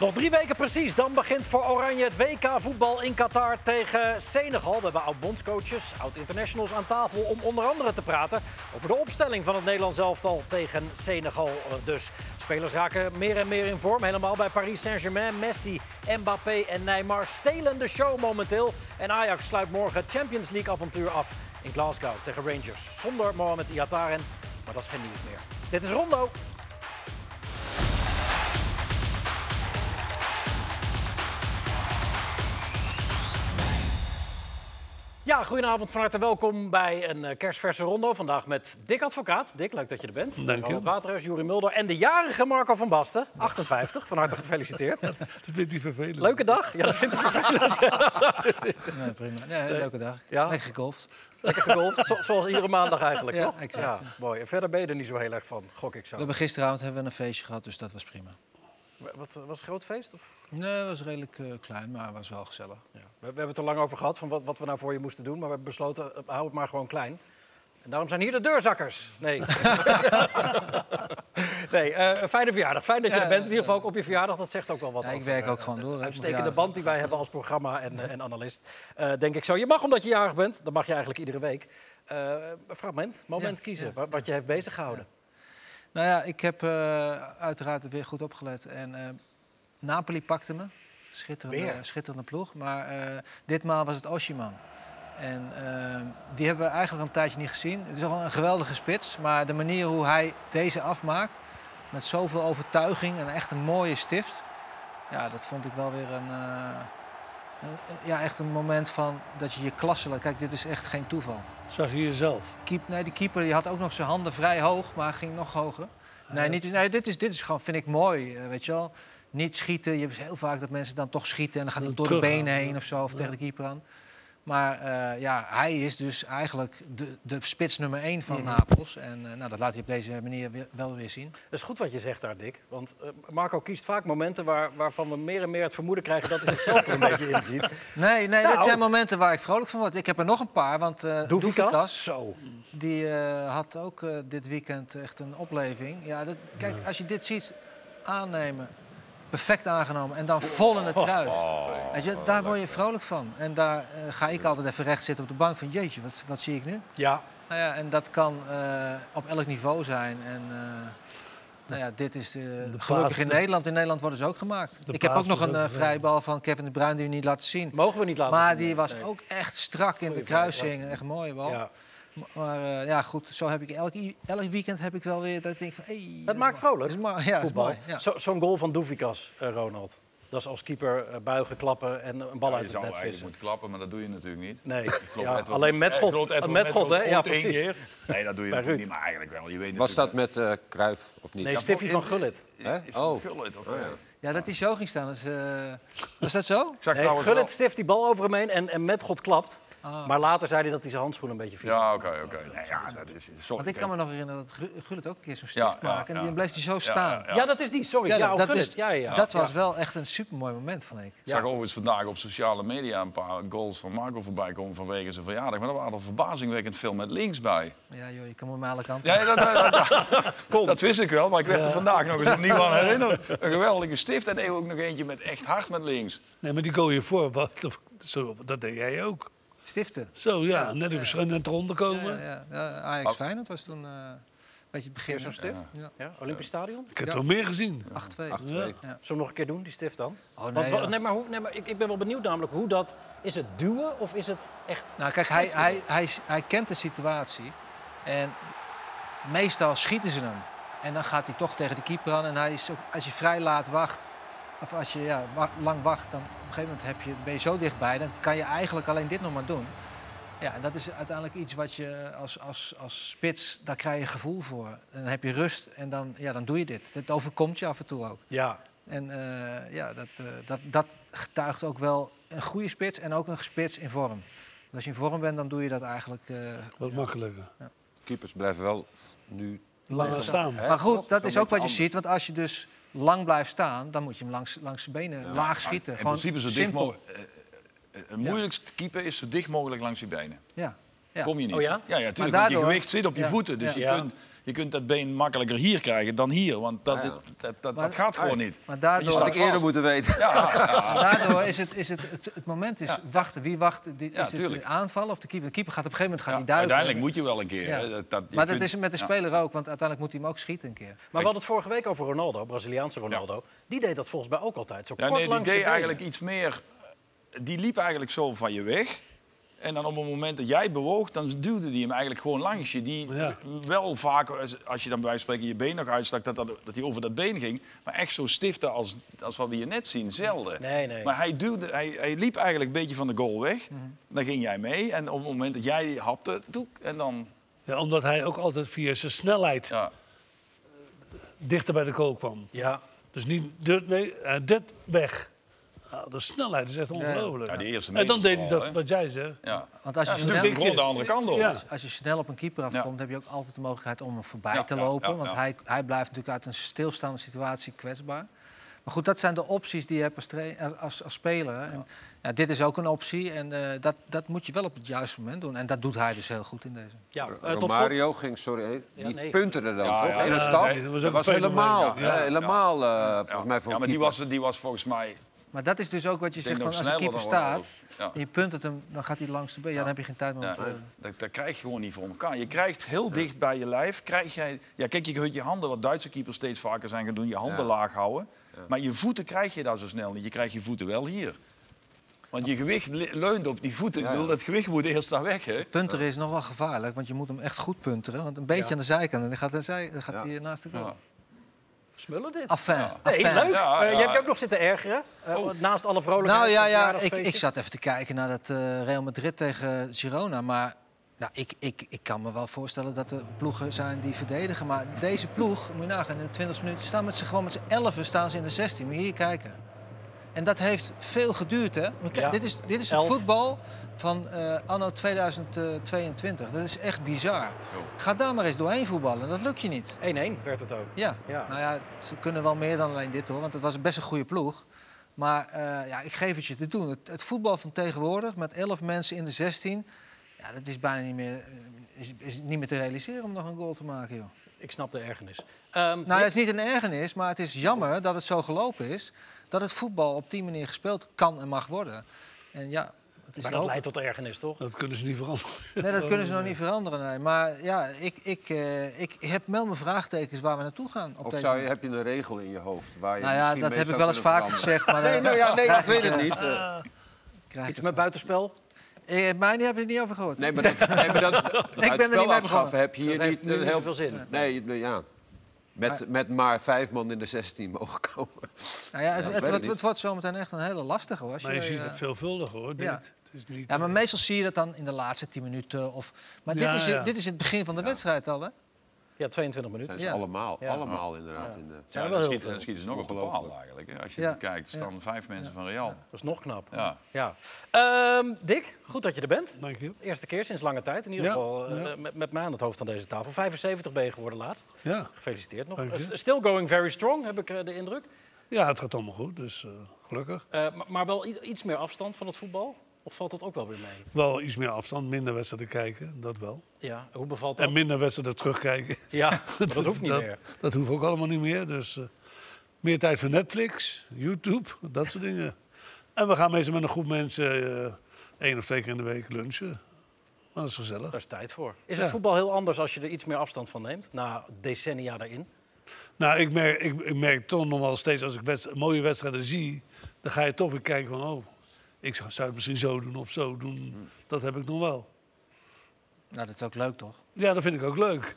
Nog drie weken precies, dan begint voor Oranje het WK voetbal in Qatar tegen Senegal. We hebben oud-bondscoaches, oud-internationals aan tafel om onder andere te praten over de opstelling van het Nederlands elftal tegen Senegal. Dus spelers raken meer en meer in vorm, helemaal bij Paris Saint-Germain. Messi, Mbappé en Neymar stelen de show momenteel. En Ajax sluit morgen het Champions League avontuur af in Glasgow tegen Rangers. Zonder Mohamed Iataren, maar dat is geen nieuws meer. Dit is Rondo. Ja, goedenavond, van harte welkom bij een uh, kerstverse rondo. Vandaag met Dick Advocaat. Dick, leuk dat je er bent. Dank je. Waterhuis, Jurie Mulder en de jarige Marco van Basten, 58. Van harte gefeliciteerd. dat vindt hij vervelend. Leuke dag? Ja, dat vindt hij vervelend. nee, prima. Nee, leuke dag. Ja? Lekker gegolfd. Lekker gegolfd, zo, zoals iedere maandag eigenlijk, Ja, toch? exact. Ja, mooi. En verder ben je er niet zo heel erg van, gok ik zo. We hebben gisteravond hebben we een feestje gehad, dus dat was prima. Wat, was het een groot feest? Of? Nee, het was redelijk eh, klein, maar het was wel gezellig. Ja. We, we hebben het er lang over gehad, van wat, wat we nou voor je moesten doen. Maar we hebben besloten, eh, hou het maar gewoon klein. En daarom zijn hier de deurzakkers. Nee. nee, eh, een fijne verjaardag. Fijn dat je er bent. In ieder geval ook op je verjaardag. Dat zegt ook wel wat Ja, ik over, werk ook gewoon door, de uitstekende band die wij hebben als programma en, en analist. Denk ik zo. Je mag omdat je jarig bent. Dat mag je eigenlijk iedere week. Fragment, moment Ja, kiezen. wat, wat je heeft bezig gehouden. Nou ja, ik heb eh, uiteraard weer goed opgelet. En eh, Napoli pakte me. Schitterende, schitterende ploeg. Maar eh, ditmaal was het Oshiman. En die hebben we eigenlijk al een tijdje niet gezien. Het is al een geweldige spits. Maar de manier hoe hij deze afmaakt... met zoveel overtuiging en echt een mooie stift... ja, dat vond ik wel weer een... een- ja, echt een moment van dat je je klasse... Kijk, dit is echt geen toeval. Zag je jezelf? Keep, nee, die keeper die had ook nog zijn handen vrij hoog, maar ging nog hoger. Nee, niet, nee dit, is, dit is gewoon, vind ik mooi, eh, weet je wel. Niet schieten. Je hebt heel vaak dat mensen dan toch schieten en dan gaat het door de benen heen of zo, of tegen de keeper aan. Maar eh, ja, hij is dus eigenlijk de, de spits nummer één van Mhm. Napels. En eh, nou, dat laat hij op deze manier weer- wel weer zien. Dat is goed wat je zegt daar, Dick. Want eh, Marco kiest vaak momenten waar, waarvan we meer en meer het vermoeden krijgen dat hij zichzelf er een beetje in ziet. Nee, nee Nou. dat zijn momenten waar ik vrolijk van word. Ik heb er nog een paar, want eh Doefikas, Zo. Die had ook dit weekend echt een opleving. Ja, dat, kijk, als je dit ziet aannemen, perfect aangenomen en dan vol in het kruis. Weet je, daar word je vrolijk van. En daar eh, ga ik altijd even recht zitten op de bank van jeetje, wat, wat zie ik nu? Ja, Nou ja, en dat kan eh, op elk niveau zijn. En eh, nou ja, dit is de, De gelukkig in Nederland. In Nederland worden ze ook gemaakt. De Ik heb ook nog een ook geweldig. vrijbal van Kevin de Bruyne die we niet laten zien. mogen we niet laten Maar zien, die nee. was Nee. ook echt strak in de kruising. Echt een mooie bal. Ja. Maar eh, ja, goed, zo heb ik elk, elk weekend heb ik wel weer dat ik denk van... Hey, is maakt vrolijk, is mooi, ja, is voetbal. mooi. Ja. Zo- Zo'n goal van Doefikas, eh, Ronald. Dat is als keeper eh, buigen, klappen en een bal Ja, uit je het zou net eigenlijk vissen. moeten klappen, maar dat doe je natuurlijk niet. Nee, ja, Edward- alleen met God. Met God, hè? Ja, precies. keer. Nee, dat doe je natuurlijk niet, maar eigenlijk wel. Je weet Was dat met eh Kruif of niet? Nee, Ja, Stiffy van in- Gullit. Hè? Van Oh. Gullit, oké. Oh, ja. dat hij zo ging staan. Dus, eh, was dat zo? Ik zag Nee, trouwens Gullit wel- stift die bal over hem heen en, en met God klapt. Ah. Maar later zei hij dat hij zijn handschoen een beetje vies had. Ja, oké, oké. Nee, ja, dat is... Sorry, Want ik kan me nog herinneren dat Gu- Gullit ook een keer zo'n stift Ja, ja, maakte. En dan bleef hij zo staan. ja, ja. Ja, dat is die, sorry. Ja, dat, oh, dat Gullit. is- ja, ja. dat was Ja. wel echt een supermooi moment, vond ik. Ik zag overigens vandaag op sociale media een paar goals van Marco voorbij komen vanwege zijn verjaardag. Maar er waren er verbazingwekkend veel met links bij. Ja, joh, je kan me alle kanten. Ja, dat, dat, dat, dat wist ik wel, maar ik werd er vandaag nog eens opnieuw aan herinnerd. Een geweldige stift en ook nog eentje met echt hard met links. Nee, maar die goal je voor, wat, zo, dat deed jij ook. Stiften. Zo, ja, net even net eronder komen. Ja, ja, ja, Ajax Oh. Feyenoord was toen eh, een beetje het begin. Zo'n stift? Ja. Ja, Olympisch Stadion? Ik heb Ja. er wel meer gezien. 8-2. 8-2. Ja. Zullen we hem nog een keer doen, die stift dan? Oh, nee, ja. nee, maar, hoe, nee, maar ik, ik ben wel benieuwd namelijk hoe dat... Is het duwen of is het echt... Nou, kijk, hij, hij, hij, hij kent de situatie. En meestal schieten ze hem. En dan gaat hij toch tegen de keeper aan. En hij is ook, als je vrij laat wacht, of als je ja, lang wacht, dan op een gegeven moment heb je, ben je zo dichtbij. Dan kan je eigenlijk alleen dit nog maar doen. Ja, en dat is uiteindelijk iets wat je als, als, als spits, daar krijg je gevoel voor. Dan heb je rust en dan, ja, dan doe je dit. Het overkomt je af en toe ook. Ja, En eh, ja, dat, eh, dat, dat getuigt ook wel een goede spits en ook een spits in vorm. Als je in vorm bent, dan doe je dat eigenlijk. eh, Wat ja. makkelijker. Keepers blijven wel nu... Langer staan. Hè, Maar goed, dat is ook wat je ziet. Want als je dus lang blijft staan, dan moet je hem langs, langs de benen laag schieten. In Gewoon principe zo dicht mogelijk. eh, eh, Het moeilijkste keeper is zo dicht mogelijk langs je benen. Ja. Ja. Kom je niet. Oh ja? Ja, ja, tuurlijk. Maar Want je gewicht zit op je Ja. voeten. Dus Ja. je, kunt, je kunt dat been makkelijker hier krijgen dan hier. Want dat, Ja, ja. zit- dat, dat, Maar- dat gaat gewoon niet. Maar daardoor, staat Had ik eerder moeten weten. daardoor is het, is het, het, het moment is wachten. Wie wacht? Die- Is Ja, het tuurlijk. aanvallen of de keeper? De keeper gaat op een gegeven moment gaat Ja, duiken. uiteindelijk moet je wel een keer. Dat, dat, maar dat kunt- is met de ja. speler ook, want uiteindelijk moet hij hem ook schieten een keer. Maar we hadden het vorige week over Ronaldo, Braziliaanse Ronaldo. Die deed dat volgens mij ook altijd. Zo kort nee, die deed eigenlijk iets meer. Die liep eigenlijk zo van je weg. En dan op het moment dat jij bewoog, dan duwde die hem eigenlijk gewoon langs je. Die Ja. wel vaak, als- je dan bij wijze van spreken je been nog uitstak, dat, dat, dat hij over dat been ging. Maar echt zo stifte als, als wat we hier net zien, zelden. Nee, nee. Maar hij, duwde, hij, hij liep eigenlijk een beetje van de goal weg. Mhm. Dan ging jij mee. En op het moment dat jij hapte, toek, en dan... Ja, omdat hij ook altijd via zijn snelheid Ja, dichter bij de goal kwam. Ja, Dus niet nee, hij dit weg. Ja, de snelheid is echt ongelooflijk. Ja, die eerste en dan deed hij dat wat jij zegt. ja. Want als je, snel, de andere kant op. Ja. als je snel op een keeper afkomt, heb je ook altijd de mogelijkheid om hem voorbij Ja, te ja, lopen. ja, want ja. Hij, hij blijft natuurlijk uit een stilstaande situatie kwetsbaar. Maar goed, dat zijn de opties die je hebt als, als, als speler. En, ja, dit is ook een optie en eh, dat, dat moet je wel op het juiste moment doen. En dat doet hij dus heel goed in deze. ja. eh, tot slot. Romario ging, sorry, Ja, die nee. punterde dan Ja, toch? ja. In een Ja, stap. nee, dat was dat helemaal, ja. helemaal eh, volgens Ja. mij voor ja, maar die was, die was volgens mij... Maar dat is dus ook wat je zegt van als een sneller keeper staat. Ja. en je punt het hem, dan gaat hij langs de been. Ja, dan heb je geen tijd meer om Ja, te- dat, dat krijg je gewoon niet voor elkaar. Je krijgt heel dicht bij je lijf. Krijg jij, ja, kijk, je kunt je handen, wat Duitse keepers steeds vaker zijn gaan doen, je handen Ja. laag houden. Maar je voeten krijg je daar zo snel niet. Je krijgt je voeten wel hier. Want je gewicht le- leunt op die voeten. Ja, Ik bedoel, dat gewicht moet eerst daar weg. Hè? Punteren is nog wel gevaarlijk, want je moet hem echt goed punteren. Want een beetje aan de zijkant en dan gaat hij, dan gaat Ja. hij naast de goal. Ja. Smullen dit. Nee, enfin. leuk. Ja, Eh, ja. je hebt je ook nog zitten ergeren. eh, naast alle vrolijkheid. Nou ja, ja ik, ik zat even te kijken naar dat eh, Real Madrid tegen Girona. Maar nou, ik, ik, ik kan me wel voorstellen dat er ploegen zijn die verdedigen. Maar deze ploeg, moet je nagaan, in de 20 minuten staan met z'n gewoon met z'n 11 staan ze in de 16. Moet je hier kijken. En dat heeft veel geduurd, hè? Kijk, Ja. Dit is, dit is het Elf. voetbal van eh, anno 2022. Dat is echt bizar. Ga daar maar eens doorheen voetballen. Dat lukt je niet. 1-1 werd het ook. Ja. Ja. nou ja, ze kunnen wel meer dan alleen dit hoor, want het was best een goede ploeg. Maar eh, ja, ik geef het je te doen. Het, het voetbal van tegenwoordig met 11 mensen in de 16, ja, dat is bijna niet meer, eh, is, is niet meer te realiseren om nog een goal te maken. Joh. Ik snap de ergernis. Ehm, Nou, het is niet een ergernis, maar het is jammer dat het zo gelopen is. Dat het voetbal op die manier gespeeld kan en mag worden. En ja, het is maar dat leidt tot ergernis, toch? Dat kunnen ze niet veranderen. Nee, dat kunnen ze nog niet veranderen. Nee. Maar ja, ik, ik, eh, ik heb wel mijn vraagtekens waar we naartoe gaan. Op Of zou je, heb je een regel in je hoofd waar je Nou ja, dat heb ik wel eens veranderen? gezegd. Maar Nee, eh, nou ja, nee, ik weet ik, het eh, niet. eh. krijg Iets ik met buitenspel? Eh, mij niet heb je het niet over gehoord. Nee, maar dat, nee, maar dat, er het niet spel mee afschaffen heb je hier Dat niet niet heel zoveel zin. Nee, nee, ja. Met, met maar vijf man in de 16 mogen komen. Nou ja, het, Ja, ik het, het, het niet. wordt zometeen echt een hele lastige hoor. Als Maar je je, ziet eh, het veelvuldiger hoor. Dit. ja. Het is niet, Ja, maar meestal zie je dat dan in de laatste 10 minuten. Of, maar dit, is, ja. dit is het begin van de wedstrijd al, hè? Ja, 22 Dat minuten. zijn ze allemaal, Ja. allemaal inderdaad. In de, Zijn Ja, er wel heel veel. schieten ze nog op de paal eigenlijk. hè. Als je Ja. kijkt, er staan vijf mensen van Real. Dat is nog knap. Ja. Ja. Ehm, Dick, goed dat je er bent. Dank je. Eerste keer sinds lange tijd. In ieder Ja, geval eh, ja. met, met mij aan het hoofd van deze tafel. 75 ben je geworden laatst. Ja. Gefeliciteerd nog. Dank je. Eh, Still going very strong, heb ik eh, de indruk. ja, het gaat allemaal goed, dus eh, gelukkig. Eh, maar, maar wel iets meer afstand van het voetbal? Of valt dat ook wel weer mee? Wel iets meer afstand, minder wedstrijden kijken, dat wel. Ja, hoe bevalt dat? En minder wedstrijden terugkijken. Ja, dat hoeft niet dat, meer. Dat hoeft ook allemaal niet meer. Dus eh, meer tijd voor Netflix, YouTube, dat soort dingen. En we gaan meestal met een groep mensen eh, één of twee keer in de week lunchen. Dat is gezellig. Daar is tijd voor. Is Ja. het voetbal heel anders als je er iets meer afstand van neemt? Na decennia daarin? Nou, ik merk, ik, ik merk toch nog wel steeds als ik wedst- mooie wedstrijden zie, dan ga je toch weer kijken van, oh, ik zou zou het misschien zo doen of zo doen. Dat heb ik nog wel. Nou, dat is ook leuk, toch? Ja, dat vind ik ook leuk.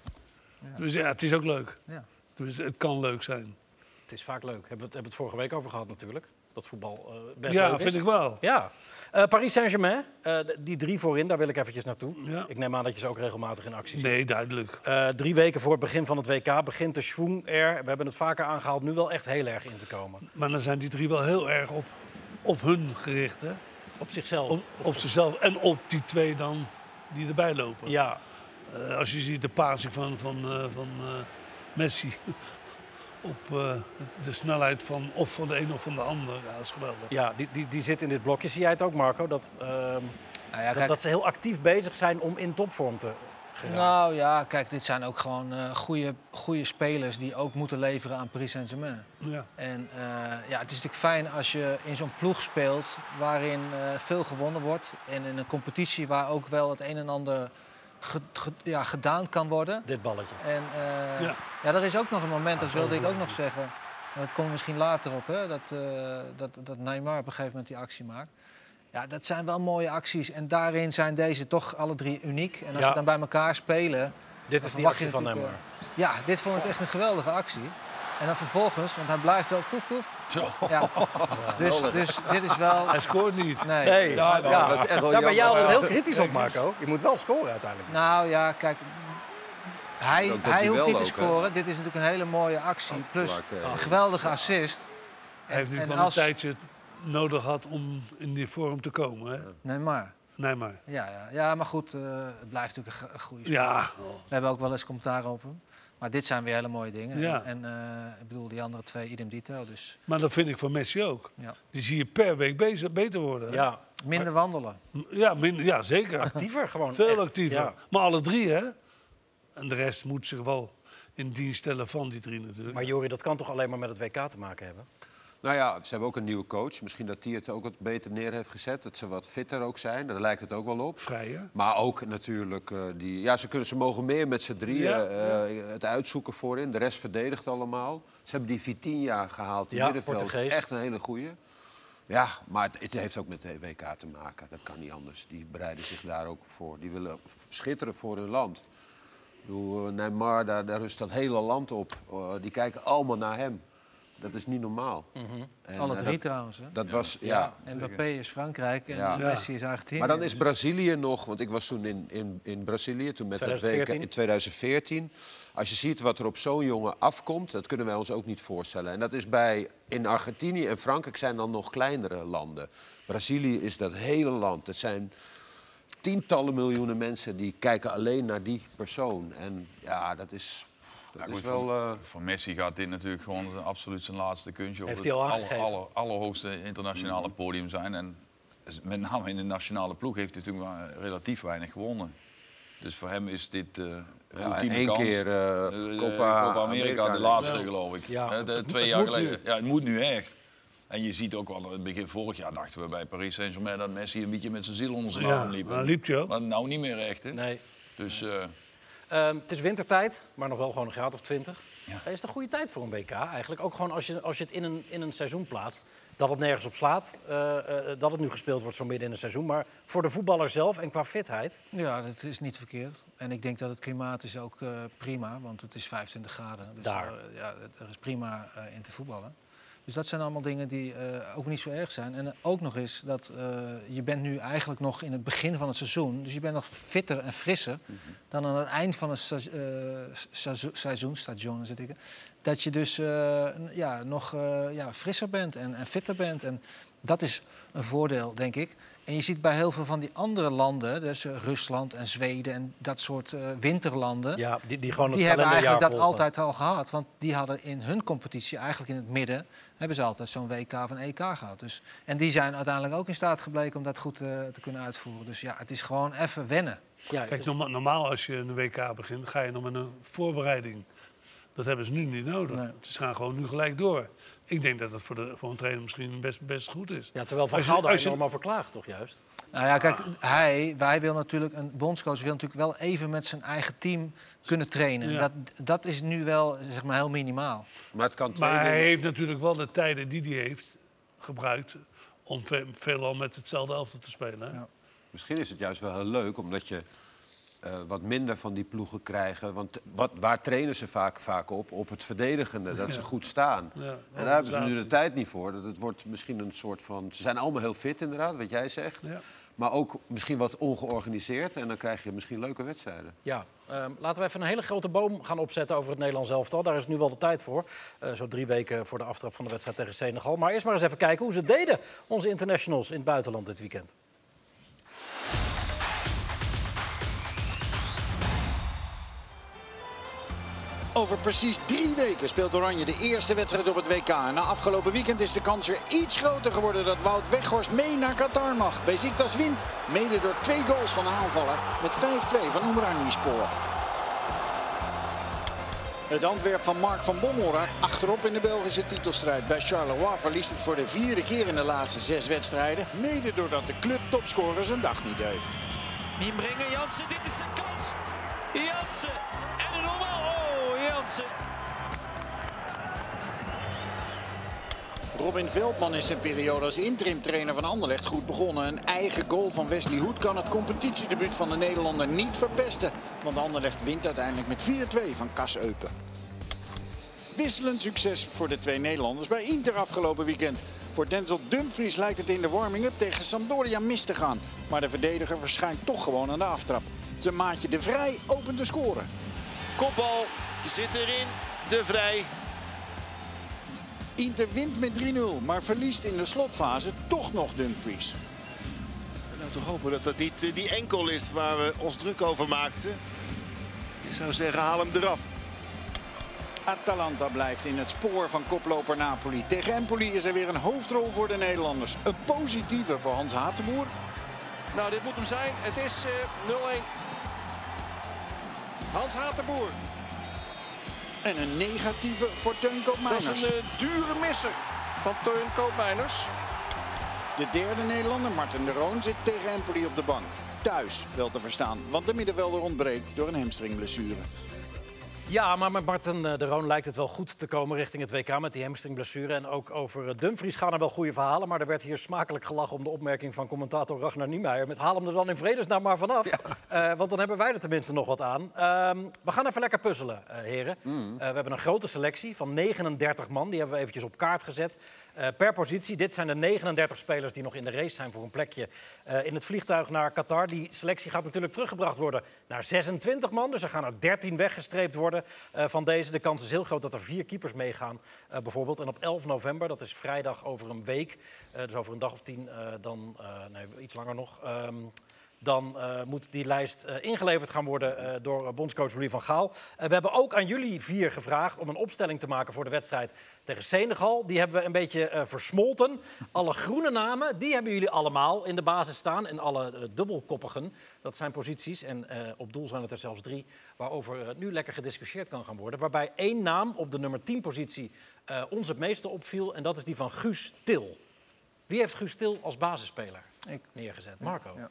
Dus ja, het is ook leuk. Ja. Dus het kan leuk zijn. Het is vaak leuk. Hebben we het, hebben we het vorige week over gehad natuurlijk. Dat voetbal eh best Ja, leuk is. vind ik wel. Ja. Eh, Paris Saint-Germain, eh, die drie voorin, daar wil ik eventjes naartoe. Ja. Ik neem aan dat je ze ook regelmatig in actie ziet. Nee, duidelijk. Eh, drie weken voor het begin van het WK begint de schwung er, we hebben het vaker aangehaald, nu wel echt heel erg in te komen. Maar dan zijn die drie wel heel erg op, op hun gericht, hè? Op zichzelf. Op, op zichzelf en op die twee dan die erbij lopen. Ja, Eh, als je ziet de passing van, van, eh, van eh, Messi op eh, de snelheid van of van de een of van de ander. Ja, dat is geweldig. Ja, die, die, die zit in dit blokje. Zie jij het ook, Marco? Dat, ehm, Nou ja, dat, kijk, dat ze heel actief bezig zijn om in topvorm te nou ja, kijk, dit zijn ook gewoon eh goede, goede spelers die ook moeten leveren aan Paris Saint-Germain. Ja. En eh, ja, het is natuurlijk fijn als je in zo'n ploeg speelt waarin eh, veel gewonnen wordt. En in een competitie waar ook wel het een en ander ge- ge- ja, gedaan kan worden. Dit balletje. En Ja. ja. er is ook nog een moment, dat wilde ik ook nog zeggen. Maar dat komt misschien later op, hè, dat, dat, dat Neymar op een gegeven moment die actie maakt. Ja, dat zijn wel mooie acties. En daarin zijn deze toch alle drie uniek. En als Ja. ze dan bij elkaar spelen... Dit is die actie van Neymar. eh, Ja, dit vond ik echt een geweldige actie. En dan vervolgens, want hij blijft wel poef poef. Zo. Ja. Dus, dus dit is wel... Hij scoort niet. Nee. Nee, Ja, nou, ja. dat is echt wel ja, maar jij het heel kritisch op, Marco. Je moet wel scoren uiteindelijk. Nou ja, kijk. Hij, hij hoeft niet te ook, scoren. Dit is natuurlijk een hele mooie actie. Plus Clark, eh, een geweldige assist. Hij heeft nu en wel als- een tijdje nodig gehad om in die vorm te komen. Hè? Nee, maar. Nee, maar. Ja, ja. ja maar goed, eh, het blijft natuurlijk een, goede speler. Ja, We hebben ook wel eens commentaar op hem. Maar dit zijn weer hele mooie dingen. Ja. En eh, ik bedoel, die andere twee idem dito. Dus maar dat vind ik van Messi ook. ja. Die zie je per week bezig, beter worden. Ja, minder wandelen. Ja, minder, ja, zeker. actiever gewoon. Veel echt. actiever. Ja. Maar alle drie, hè? En de rest moet zich wel in dienst stellen van die drie natuurlijk. Maar Jori, dat kan toch alleen maar met het WK te maken hebben? Nou ja, ze hebben ook een nieuwe coach. Misschien dat die het ook wat beter neer heeft gezet. Dat ze wat fitter ook zijn. Daar lijkt het ook wel op. Vrijer. Maar ook natuurlijk, eh, die, ja, ze, kunnen, ze mogen meer met z'n drieën Ja, eh, het uitzoeken voorin. De rest verdedigt allemaal. Ze hebben die Vitinha gehaald, die Ja, middenveld. Portugees. Echt een hele goeie. Ja, maar het, heeft ook met de WK te maken. Dat kan niet anders. Die bereiden zich daar ook voor. Die willen schitteren voor hun land. Eh, Neymar, daar, daar rust dat hele land op. Eh, die kijken allemaal naar hem. Dat is niet normaal. En, Alle eh, drie dat, trouwens. Hè? dat was, ja. Mbappé is Frankrijk en Ja. Messi is Argentinië. Maar dan is Brazilië nog, want ik was toen in, in, in Brazilië, toen met het WK 2014. in 2014. Als je ziet wat er op zo'n jongen afkomt, dat kunnen wij ons ook niet voorstellen. En dat is bij, in Argentinië en Frankrijk zijn dan nog kleinere landen. Brazilië is dat hele land. Het zijn tientallen miljoenen mensen die kijken alleen naar die persoon. En ja, dat is, dat Ja, is goed, wel... voor, eh, voor Messi gaat dit natuurlijk gewoon absoluut zijn laatste kunstje op Heeft het hij al aller, aller, allerhoogste internationale podium zijn. En met name in de nationale ploeg heeft hij natuurlijk maar relatief weinig gewonnen. Dus voor hem is dit eh ja, ultieme één kans. keer eh, Eh, eh, Copa, Copa Amerika, de laatste geloof ik. Ja. Eh, de- Het- twee het jaar moet geleden. nu. Ja, het moet nu echt. En je ziet ook wel, het begin vorig jaar dachten we bij Paris Saint-Germain dat Messi een beetje met zijn ziel onder zijn Ja, arm liep. maar liep hij ook. Maar nou niet meer echt. Hè? Nee. Dus eh, Ehm, het is wintertijd, maar nog wel gewoon een graad of 20. Ja. Dat is een goede tijd voor een WK eigenlijk. Ook gewoon als je, als je het in een, in een seizoen plaatst. Dat het nergens op slaat. eh, eh, dat het nu gespeeld wordt zo midden in een seizoen. Maar voor de voetballer zelf en qua fitheid. Ja, dat is niet verkeerd. En ik denk dat het klimaat is ook eh, prima, want het is 25 graden. Dus Daar. eh, ja, er is prima eh, in te voetballen. Dus dat zijn allemaal dingen die eh, ook niet zo erg zijn. En ook nog eens dat eh, je bent nu eigenlijk nog in het begin van het seizoen. Dus je bent nog fitter en frisser dan aan het eind van het eh, seizoen, seizoen, station zit ik. Dat je dus ja, nog ja, frisser bent en, en fitter bent. En dat is een voordeel, denk ik. En je ziet bij heel veel van die andere landen, dus eh, Rusland en Zweden en dat soort eh, winterlanden, Ja, die, die gewoon het die hebben eigenlijk dat volgen. altijd al gehad. Want die hadden in hun competitie, eigenlijk in het midden, hebben ze altijd zo'n WK of een EK gehad. Dus, en die zijn uiteindelijk ook in staat gebleken om dat goed eh, te kunnen uitvoeren. Dus ja, het is gewoon even wennen. Ja, Kijk, norma- normaal als je een WK begint, ga je nog met een voorbereiding. Dat hebben ze nu niet nodig. Nee. Ze gaan gewoon nu gelijk door. Ik denk dat dat voor, de, voor een trainer misschien best, best goed is. ja, terwijl Van Gaal daar over klaagt, toch juist? Nou ja, kijk, hij, wij wil natuurlijk, een bondscoach wil natuurlijk wel even met zijn eigen team kunnen trainen. Ja. Dat, dat is nu wel zeg maar, heel minimaal. maar het kan twee Maar hij dingen- heeft natuurlijk wel de tijden die hij heeft gebruikt om ve- veelal met hetzelfde elftal te spelen. Hè? Ja. Misschien is het juist wel heel leuk, omdat je eh, wat minder van die ploegen krijgt. Want wat, waar trainen ze vaak, vaak op? Op het verdedigende, dat ze goed staan. Ja, en daar hebben ze nu de tijd niet voor. Dat het wordt misschien een soort van... Ze zijn allemaal heel fit inderdaad, wat jij zegt. Ja. Maar ook misschien wat ongeorganiseerd. En dan krijg je misschien leuke wedstrijden. Ja, ehm, laten we even een hele grote boom gaan opzetten over het Nederlands elftal. Daar is nu wel de tijd voor. Eh, zo drie weken voor de aftrap van de wedstrijd tegen Senegal. Maar eerst maar eens even kijken hoe ze deden, onze internationals in het buitenland dit weekend. Over precies drie weken speelt Oranje de eerste wedstrijd op het WK. Na afgelopen weekend is de kans weer iets groter geworden dat Wout Weghorst mee naar Qatar mag. Besiktas wint, mede door twee goals van de aanvaller met 5-2 van Umranispor. Het Antwerp van Mark van Bommel raakt achterop in de Belgische titelstrijd. Bij Charleroi verliest het voor de vierde keer in de laatste zes wedstrijden. Mede doordat de club topscorer zijn dag niet heeft. Inbrengen, Jansen, dit is zijn kans. Jansen, Jansen. Robin Veldman is zijn periode als interim-trainer van Anderlecht goed begonnen. Een eigen goal van Wesley Hoed kan het competitiedebuut van de Nederlander niet verpesten. Want Anderlecht wint uiteindelijk met 4-2 van Kas Eupen. Wisselend succes voor de twee Nederlanders bij Inter afgelopen weekend. Voor Denzel Dumfries lijkt het in de warming-up tegen Sampdoria mis te gaan. Maar de verdediger verschijnt toch gewoon aan de aftrap. Zijn maatje De Vrij opent de score. Kopbal zit erin. De Vrij. Inter wint met 3-0, maar verliest in de slotfase toch nog Dumfries. Nou, toch hopen dat dat niet eh, die enkel is waar we ons druk over maakten. Ik zou zeggen, haal hem eraf. Atalanta blijft in het spoor van koploper Napoli. Tegen Empoli is er weer een hoofdrol voor de Nederlanders. Een positieve voor Hans Hatenboer. Nou, dit moet hem zijn. Het is eh 0-1. Hans Hatenboer. En een negatieve voor Teun Dat Koopmeiners. is een eh, dure misser van Teun Koopmeiners. De derde Nederlander, Martin de Roon, zit tegen Empoli op de bank. Thuis wel te verstaan, want de middenvelder ontbreekt door een hamstringblessure. Ja, maar met Marten eh, de Roon lijkt het wel goed te komen richting het WK met die hamstringblessure. En ook over eh, Dumfries gaan er wel goede verhalen. Maar er werd hier smakelijk gelachen om de opmerking van commentator Ragnar Niemeyer. Met haal hem er dan in vredesnaam maar vanaf. Eh, want dan hebben wij er tenminste nog wat aan. Ehm, we gaan even lekker puzzelen, heren. Eh, we hebben een grote selectie van 39 man. Die hebben we eventjes op kaart gezet. Eh, per positie. Dit zijn de 39 spelers die nog in de race zijn voor een plekje eh, in het vliegtuig naar Qatar. Die selectie gaat natuurlijk teruggebracht worden naar 26 man. Dus er gaan er 13 weggestreept worden eh, van deze. De kans is heel groot dat er vier keepers meegaan, bijvoorbeeld. En op 11 november, dat is vrijdag over een week, dus over een dag of tien, dan, nee, iets langer nog. ehm, dan eh, moet die lijst eh, ingeleverd gaan worden eh, door bondscoach Louis van Gaal. We hebben ook aan jullie vier gevraagd om een opstelling te maken voor de wedstrijd tegen Senegal. Die hebben we een beetje versmolten. Alle groene namen, die hebben jullie allemaal in de basis staan. En alle dubbelkoppigen, dat zijn posities. En op doel zijn het er zelfs drie, waarover nu lekker gediscussieerd kan gaan worden. Waarbij één naam op de nummer 10 positie ons het meeste opviel. En dat is die van Guus Til. Wie heeft Guus Til als basisspeler Ik. neergezet? Marco. Ja.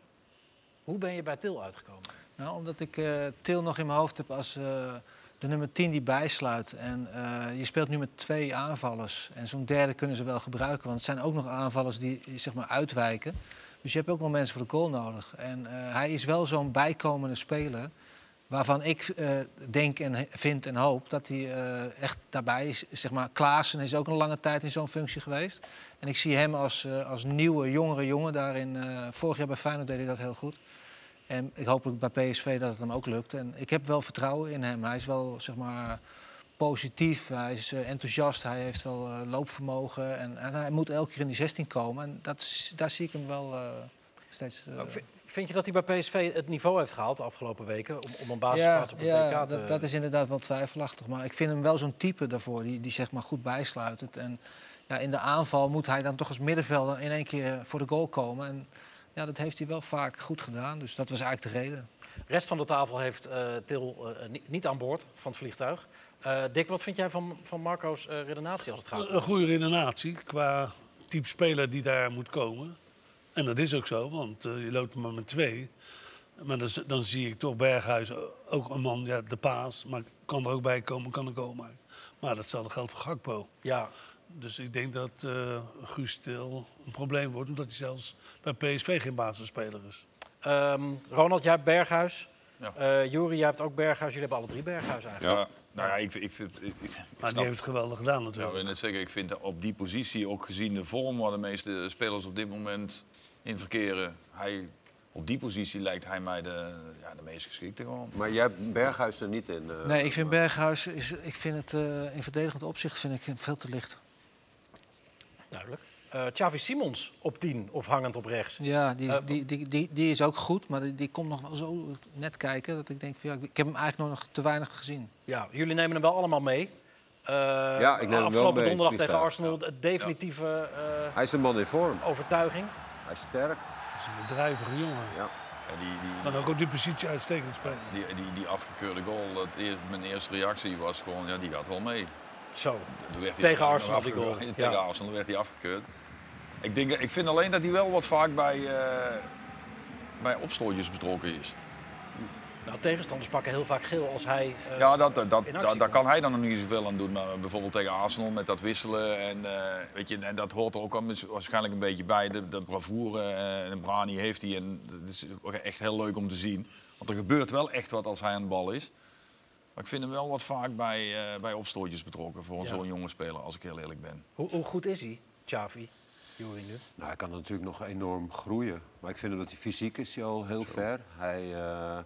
Hoe ben je bij Til uitgekomen? Nou, omdat ik eh, Til nog in mijn hoofd heb als eh, de nummer 10 die bijsluit. En eh, je speelt nu met twee aanvallers. En zo'n derde kunnen ze wel gebruiken. Want het zijn ook nog aanvallers die zeg maar, uitwijken. Dus je hebt ook wel mensen voor de goal nodig. En hij is wel zo'n bijkomende speler. Waarvan ik denk en vind en hoop dat hij echt daarbij is. Zeg maar, Klaassen is ook een lange tijd in zo'n functie geweest. En ik zie hem als, als nieuwe, jongere jongen daarin. vorig jaar bij Feyenoord deed hij dat heel goed. En ik hoop bij PSV dat het hem ook lukt. En ik heb wel vertrouwen in hem. Hij is wel zeg maar, positief, hij is eh, enthousiast, hij heeft wel eh, loopvermogen. En, en hij moet elke keer in die 16 komen. En dat, daar zie ik hem wel eh, steeds. V- Vind je dat hij bij PSV het niveau heeft gehaald de afgelopen weken om, om een basisplaats op het ja, te... dat, dat is inderdaad wel twijfelachtig. Maar ik vind hem wel zo'n type daarvoor, die, die zeg maar goed bijsluitend. En ja, in de aanval moet hij dan toch als middenvelder in één keer voor de goal komen. En ja, dat heeft hij wel vaak goed gedaan. Dus dat was eigenlijk de reden. De rest van de tafel heeft eh, Til eh, ni- niet aan boord van het vliegtuig. Eh, Dick, wat vind jij van, van Marco's eh, redenatie als het gaat? Een goede redenatie qua type speler die daar moet komen. En dat is ook zo, want eh, je loopt maar met twee. Maar dan zie ik toch Berghuis ook een man, ja, de paas. Maar kan er ook bij komen, kan er komen. Maar datzelfde geldt voor Gakpo. Ja, Dus ik denk dat eh Guus Stil een probleem wordt, omdat hij zelfs bij PSV geen basisspeler is. Ehm, Ronald, jij hebt Berghuis. Ja. Eh Jury, jij hebt ook Berghuis. Jullie hebben alle drie Berghuis eigenlijk. Ja, nou ja, ik, ik, vind- ik, ik, ik Maar snap- die heeft het geweldig gedaan Ja, natuurlijk. ik wil net zeggen, ik vind op die positie, ook gezien de vorm waar de meeste spelers op dit moment in verkeren, hij, op die positie lijkt hij mij de, ja, de meest geschikte gewoon. Maar jij hebt Berghuis er niet in. eh, Nee, ik vind Berghuis, is, ik vind het eh, in verdedigend opzicht vind ik hem veel te licht. Duidelijk. eh Xavi Simons op 10 of hangend op rechts. Ja, die is, Eh, die, die, die, die is ook goed, maar die, die komt nog wel zo net kijken dat ik denk van ja, ik heb hem eigenlijk nog te weinig gezien. Ja, jullie nemen hem wel allemaal mee. Eh, Ja, ik neem hem wel mee, het donderdag tegen. Arsenal, de definitieve eh, Hij is een man in vorm. overtuiging. Hij is sterk. Dat is een bedrijvige jongen. Ja. En die, die, Kan ook op die positie uitstekend spelen. die, die, die afgekeurde goal, dat eer- mijn eerste reactie was gewoon, ja, die gaat wel mee. Zo. Tegen Arsenal die afgekeurd. goal. Tegen Ja. Arsenal werd hij afgekeurd. Ik, denk, ik vind alleen dat hij wel wat vaak bij, eh bij opstootjes betrokken is. Nou, tegenstanders pakken heel vaak geel als hij. eh, Ja, dat, dat, dat, daar kan hij dan nog niet zoveel aan doen. Maar bijvoorbeeld tegen Arsenal met dat wisselen. En, eh, weet je, en dat hoort er ook al waarschijnlijk een beetje bij. De, de bravoure en de brani heeft hij. En dat is echt heel leuk om te zien. Want er gebeurt wel echt wat als hij aan de bal is. Maar ik vind hem wel wat vaak bij, eh, bij opstootjes betrokken voor Ja. zo'n jonge speler, als ik heel eerlijk ben. Hoe, hoe goed is hij, Xavi? Juri nu. Nou, hij kan natuurlijk nog enorm groeien. Maar ik vind dat hij fysiek is hij al heel ver. Hij, eh,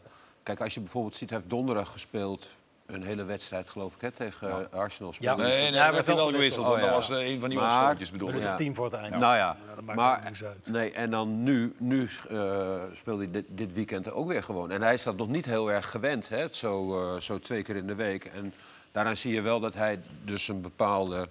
kijk, als je bijvoorbeeld ziet, hij heeft donderdag gespeeld. Een hele wedstrijd, geloof ik, hè, tegen Arsenal. Ja. speelde Nee, hij. nee, Ja, hij daar werd hij wel gewisseld. Oh, ja. dat was eh, een van die opstootjes bedoel ik. Minuut Ja. of tien voor het einde. Nou ja, dat maakt maar niks uit. nee, en dan nu, nu eh, speelde hij dit, dit weekend ook weer gewoon. En hij is dat nog niet heel erg gewend, hè, het zo, eh, zo twee keer in de week. En daaraan zie je wel dat hij dus een bepaalde,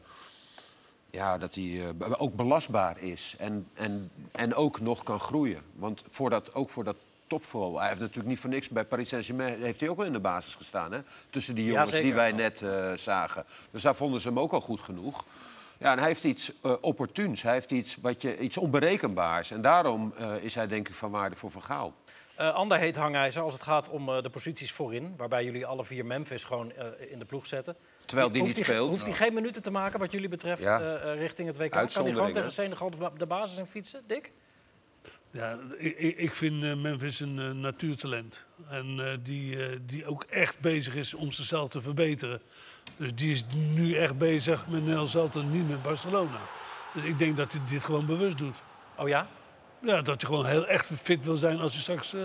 ja, dat hij eh, ook belastbaar is en, en, en ook nog kan groeien. Want voor dat, ook voor dat hij heeft natuurlijk niet voor niks bij Paris Saint-Germain heeft hij ook wel in de basis gestaan, hè, tussen die Ja, jongens die wij net eh, zagen. Dus daar vonden ze hem ook al goed genoeg. Ja, en hij heeft iets eh, opportuns. Hij heeft iets, wat je, iets onberekenbaars. En daarom eh, is hij denk ik van waarde voor Van Gaal. Ander heet hangijzer als het gaat om de posities voorin. Waarbij jullie alle vier Memphis gewoon in de ploeg zetten. Terwijl die Hoeft niet speelt. Hoeft hij geen minuten te maken wat jullie betreft Ja. richting het WK? Kan hij gewoon tegen? Senegal de, de basis in fietsen, Dick? Ja, ik, vind eh, Memphis een eh, natuurtalent. En eh, die, die ook echt bezig is om zichzelf te verbeteren. Dus die is nu echt bezig met Nederland zelf en niet met Barcelona. Dus ik denk dat hij dit gewoon bewust doet. Oh ja? Ja, dat je gewoon heel echt fit wil zijn als je straks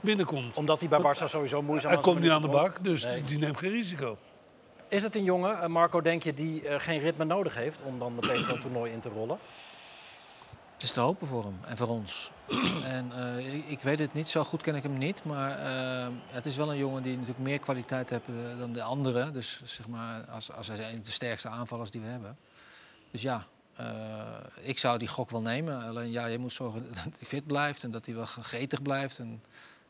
binnenkomt. Omdat hij bij Barça sowieso moeizaam Hij aan komt niet aan de bak, dus Nee. die, die neemt geen risico. Is het een jongen, Marco, denk je, die geen ritme nodig heeft om dan meteen zo'n toernooi in te rollen? Het is te hopen voor hem en voor ons. en eh, ik, weet het niet, zo goed ken ik hem niet. Maar eh, het is wel een jongen die natuurlijk meer kwaliteit heeft eh, dan de anderen. Dus zeg maar, als, als hij een de sterkste aanvallers die we hebben. Dus ja, ik zou die gok wel nemen. Alleen ja, je moet zorgen dat hij fit blijft en dat hij wel gretig blijft. En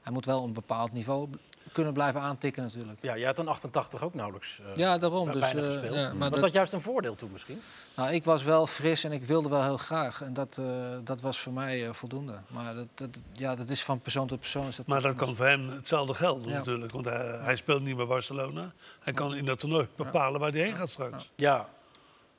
hij moet wel een bepaald niveau kunnen blijven aantikken natuurlijk. Ja, jij had een 88 ook nauwelijks eh, Ja, daarom. Dus, bijna eh, gespeeld. ja, maar Was dat juist een voordeel toen misschien? Nou, ik was wel fris en ik wilde wel heel graag. En dat, eh, dat was voor mij eh, voldoende. Maar dat, dat, ja, dat is van persoon tot persoon. Is dat Maar dat kan voor hem hetzelfde gelden Ja. natuurlijk. Want hij, hij speelt niet bij Barcelona. Hij kan in dat toernooi bepalen waar hij heen gaat straks. Ja,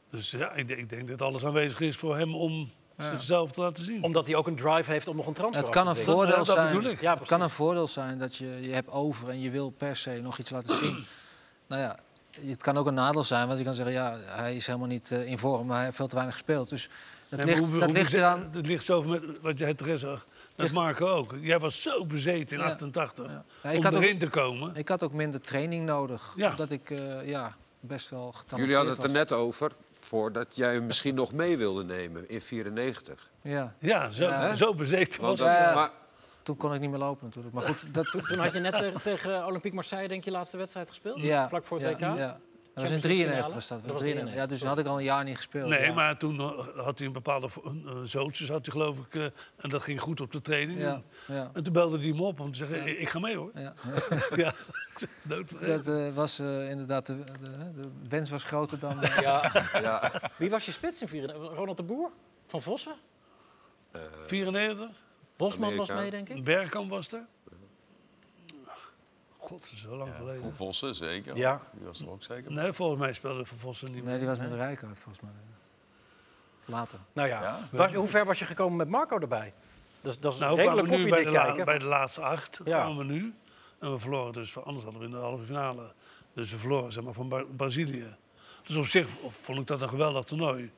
Dus ja, ik, denk- ik denk dat alles aanwezig is voor hem om. Zichzelf te laten zien. omdat hij ook een drive heeft om nog een transfer Het kan te een voordeel dat zijn. bedoel ik. Ja, het kan een voordeel zijn dat je, je hebt over en je wil per se nog iets laten zien. nou ja, het kan ook een nadeel zijn, want je kan zeggen, ja, hij is helemaal niet eh, in vorm, maar hij heeft veel te weinig gespeeld. Dus dat Nee, ligt, hoe- dat hoe ligt eraan. Het ligt zo met wat jij terecht zag. Dat Marco ook. Jij was zo bezeten in Ja. 88 Ja. Ja, ik om had ook- erin te komen. Ik had ook minder training nodig, Ja. omdat ik eh, ja, best wel getalenteerd Jullie hadden het er net over voordat jij hem misschien nog mee wilde nemen in 94. Ja. Ja, zo, Ja. zo was dat- maar, Toen kon ik niet meer lopen natuurlijk. Maar goed, dat, Toen had je net tegen, tegen Olympique Marseille, denk je, laatste wedstrijd gespeeld? ja, Vlak voor het ja, WK? Ja. Dat was in Champions League 93 finale? was dat. Dat was was 93. Ja, 93, dus had ik al een jaar niet gespeeld. Nee, ja. maar toen eh, had hij een bepaalde uh, zootjes, had hij geloof ik. eh, en dat ging goed op de training. Ja, En, ja. en toen belde hij hem op om te zeggen, "Ik- ik ga mee hoor. Ja. ja. Dat eh, was eh, inderdaad, de, de, de wens was groter dan... Ja. ja, Wie was je spits in 94? Ronald de Boer? Van Vossen? 94, Bosman was mee, denk ik? Bergkamp was er. God, dat is zo lang geleden. Voor Vossen zeker. Ja. Die was er ook zeker. Nee, volgens mij speelde Van Vossen niet nee, meer. die was met Rijkaard volgens mij. Later. Nou ja, Ja. Was- hoe ver was je gekomen met Marco erbij? Dat, is- dat is Nou, redelijk we nu bij de, la- bij de laatste acht. Ja. kwamen we nu. En we verloren dus, van- anders hadden we in de halve finale. Dus we verloren zeg maar, van Bar- Brazilië. Dus op zich vond ik dat een geweldig toernooi.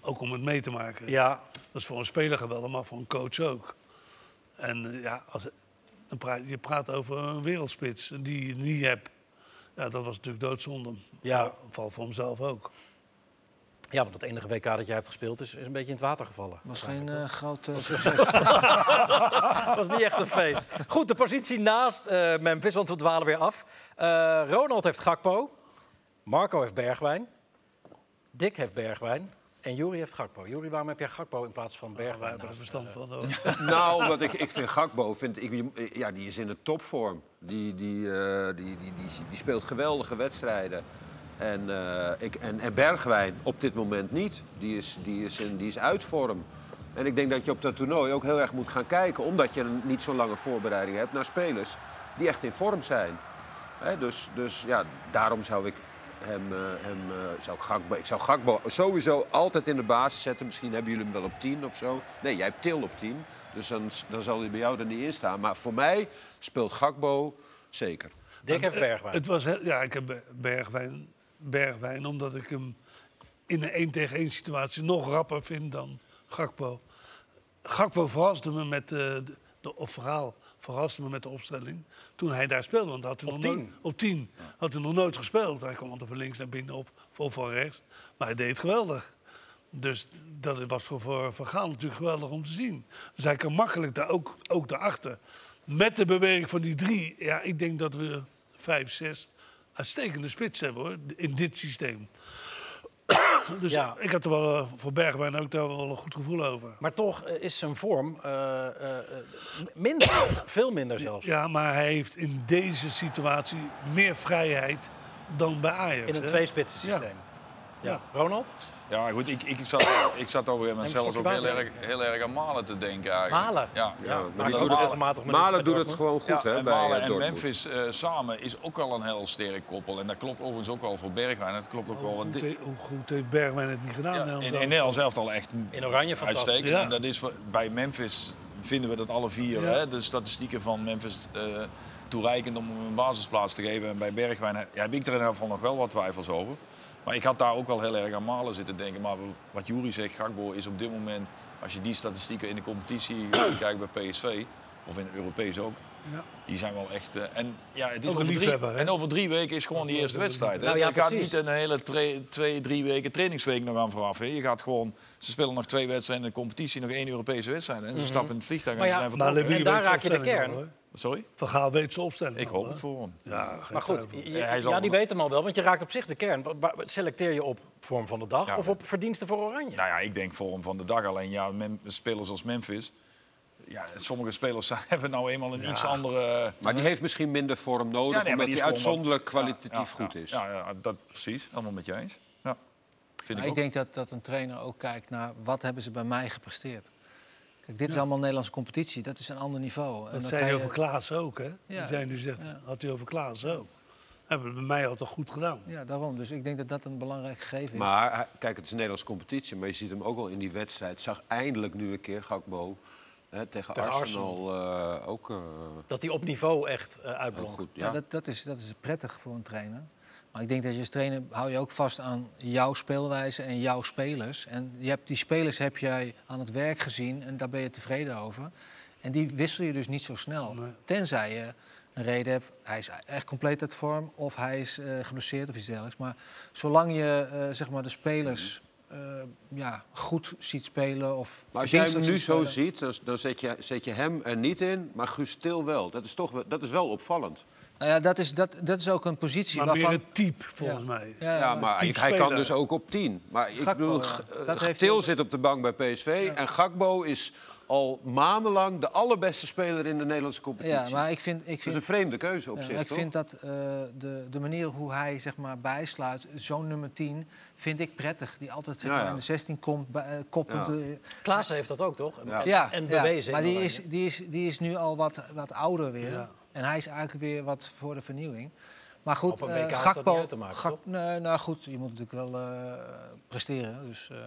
Ook om het mee te maken. Ja, Dat is voor een speler geweldig, maar voor een coach ook. En eh, ja, als, dan praat, je praat over een wereldspits die je niet hebt. Ja, dat was natuurlijk doodzonde. Ja. Voor, vooral voor hemzelf ook. Ja, want het enige WK dat jij hebt gespeeld is, is een beetje in het water gevallen. was geen eh, groot eh, succes. Dat was niet echt een feest. Goed, de positie naast eh, Memphis, want we dwalen weer af. Eh, Ronald heeft Gakpo. Marco heeft Bergwijn. Dick heeft Bergwijn. En Juri heeft Gakpo. Juri, waarom heb jij Gakpo in plaats van Wij Bergwijn? hebben er naast, verstand van. hoor. Nou, wat ik, ik vind Gakbo, vind ik, ja, die is in de topvorm. Die, die, eh, die, die, die, die speelt geweldige wedstrijden. En, eh, ik, en, en Bergwijn op dit moment niet. Die is, die, is in, die is uit vorm. En ik denk dat je op dat toernooi ook heel erg moet gaan kijken... omdat je een niet zo lange voorbereiding hebt naar spelers die echt in vorm zijn. Hè, dus, dus ja, daarom zou ik hem, eh, hem eh, zou ik, Gakbo, ik zou Gakbo sowieso altijd in de basis zetten. Misschien hebben jullie hem wel op 10 of zo. Nee, jij hebt Til op 10. Dus dan, dan zal hij bij jou er niet in staan. Maar voor mij speelt Gakbo zeker. Dick heeft Bergwijn. Het was ja, ik heb Be- Bergwijn, Bergwijn, omdat ik hem in een 1 tegen 1 situatie nog rapper vind dan Gakpo. Gakpo verraste me met eh, de, de, of verhaal verraste me met de opstelling toen hij daar speelde. Want had hij Op nog nooit- 10? op 10 had hij nog nooit gespeeld. Hij kwam altijd van links naar binnen of, of van rechts. Maar hij deed het geweldig. Dus dat was voor, voor Gaal natuurlijk geweldig om te zien. Dus hij kan makkelijk daar ook, ook daarachter. Met de beweging van die drie, ja, ik denk dat we vijf, zes uitstekende spits hebben hoor, in dit systeem. Dus Ja. ik had er wel eh, voor Bergwijn ook daar wel een goed gevoel over. Maar toch eh, is zijn vorm eh, minder, veel minder zelfs. Ja, maar hij heeft in deze situatie meer vrijheid dan bij Ajax. In een hè? tweespitsen Ja. systeem. Ja. Ja. Ronald? Ja, goed, ik, ik, zat, ik zat op een gegeven moment zelfs ook heel erg, heel erg aan Malen te denken eigenlijk. Malen? Ja. Ja, maar maar die die doet regelmatig minuten Malen doet het gewoon goed Ja, hè, en bij Malen eh, en Dortmund. Memphis eh, samen is ook al een heel sterk koppel. En dat klopt overigens ook wel voor Bergwijn. Dat klopt ook wel. Hoe goed, dit- he- hoe goed heeft Bergwijn het niet gedaan? ja, in? Nederland zelf al echt In Oranje fantastisch. uitstekend. Ja. En dat is bij Memphis vinden we dat alle vier. Ja. Hè, de statistieken van Memphis eh, toereikend om hem een basisplaats te geven. En bij Bergwijn he- ja, heb ik er in ieder geval nog wel wat twijfels over. Maar ik had daar ook wel heel erg aan Malen zitten denken. Maar wat Jury zegt, Gakbo is op dit moment, als je die statistieken in de competitie kijkt bij PSV, of in Europees ook, Ja. die zijn wel echt. eh, en ja, het is over drie, en over drie weken is gewoon die eerste wedstrijd. Hè? Nou ja, je gaat precies. niet een hele twee, drie weken trainingsweek nog aan vooraf. Hè? Je gaat gewoon, ze spelen nog twee wedstrijden in de competitie, nog één Europese wedstrijd. En ze stappen in het vliegtuig en Maar ze zijn Maar vertrokken. Levy En daar raak je de kern. Sorry? Van Gaal weet zijn opstelling. Ik hoop het voor hem. Ja, Maar goed, je- ja, die nog- weet hem al wel, want je raakt op zich de kern. Selecteer je op vorm van de dag Ja. of op verdiensten voor Oranje? Nou ja, ik denk voor hem van de dag. Alleen ja, spelers als Memphis. Ja, sommige spelers hebben nou eenmaal een iets andere. Maar die heeft misschien minder vorm nodig, Ja, nee, maar omdat die hij uitzonderlijk kwalitatief ja, ja, goed is. Ja, ja, dat precies. Helemaal met je eens. Ja. Vind Maar ik ik ook. denk dat, dat een trainer ook kijkt naar wat hebben ze bij mij gepresteerd. Kijk, dit is allemaal Nederlandse competitie, dat is een ander niveau. En Dat dan zei je- over Klaas ook, hè? Ja. Die jij nu zegt, Ja. had hij over Klaas ook. Hebben we bij mij al toch goed gedaan. Ja, daarom. Dus ik denk dat dat een belangrijk gegeven is. Maar hij- kijk, het is een Nederlandse competitie, maar je ziet hem ook al in die wedstrijd. Zag eindelijk nu een keer Gakbo hè, tegen, Tegen Arsenal, eh, ook eh, Dat hij op niveau echt eh heel uitblonk. goed. Ja, Ja. dat, dat, is, dat is prettig voor een trainer. Maar ik denk dat je als trainer hou je ook vast aan jouw speelwijze en jouw spelers. En je hebt, die spelers heb jij aan het werk gezien en daar ben je tevreden over. En die wissel je dus niet zo snel. Nee. Tenzij je een reden hebt, hij is echt compleet uit vorm of hij is eh, geblesseerd of iets dergelijks. Maar zolang je eh, zeg maar de spelers eh, ja, goed ziet spelen of Maar als jij hem nu zo spelen- ziet, dan, dan zet, je, zet je hem er niet in, maar Guus Til wel. Dat is, toch, wel- dat is wel opvallend. Nou ja, dat is, dat, dat is ook een positie Maar waarvan... meer het type, volgens Ja. mij. Ja, Ja, maar- hij kan dus ook op 10. Maar ik bedoel, ja. Til zit op de bank bij PSV. En Gakbo is al maandenlang de allerbeste speler in de Nederlandse competitie. Ja, maar ik vind, ik Dat is vind, een vreemde keuze op ja, zich, ik toch? vind dat eh, de, de manier hoe hij zeg maar, bijsluit, zo'n nummer 10, vind ik prettig. Die altijd zeg Ja, maar, ja. in de 16 komt, koppelt. Ja. de- Klaassen heeft dat ook, toch? Ja. En, ja, en ja, bewezen. in maar die is, die, is, die is nu al wat, wat ouder weer. En hij is eigenlijk weer wat voor de vernieuwing. Maar goed, Op een eh, Gakpo... uit te maken, Gak- toch? nee, nou goed, je moet natuurlijk wel eh, presteren. Dus, eh,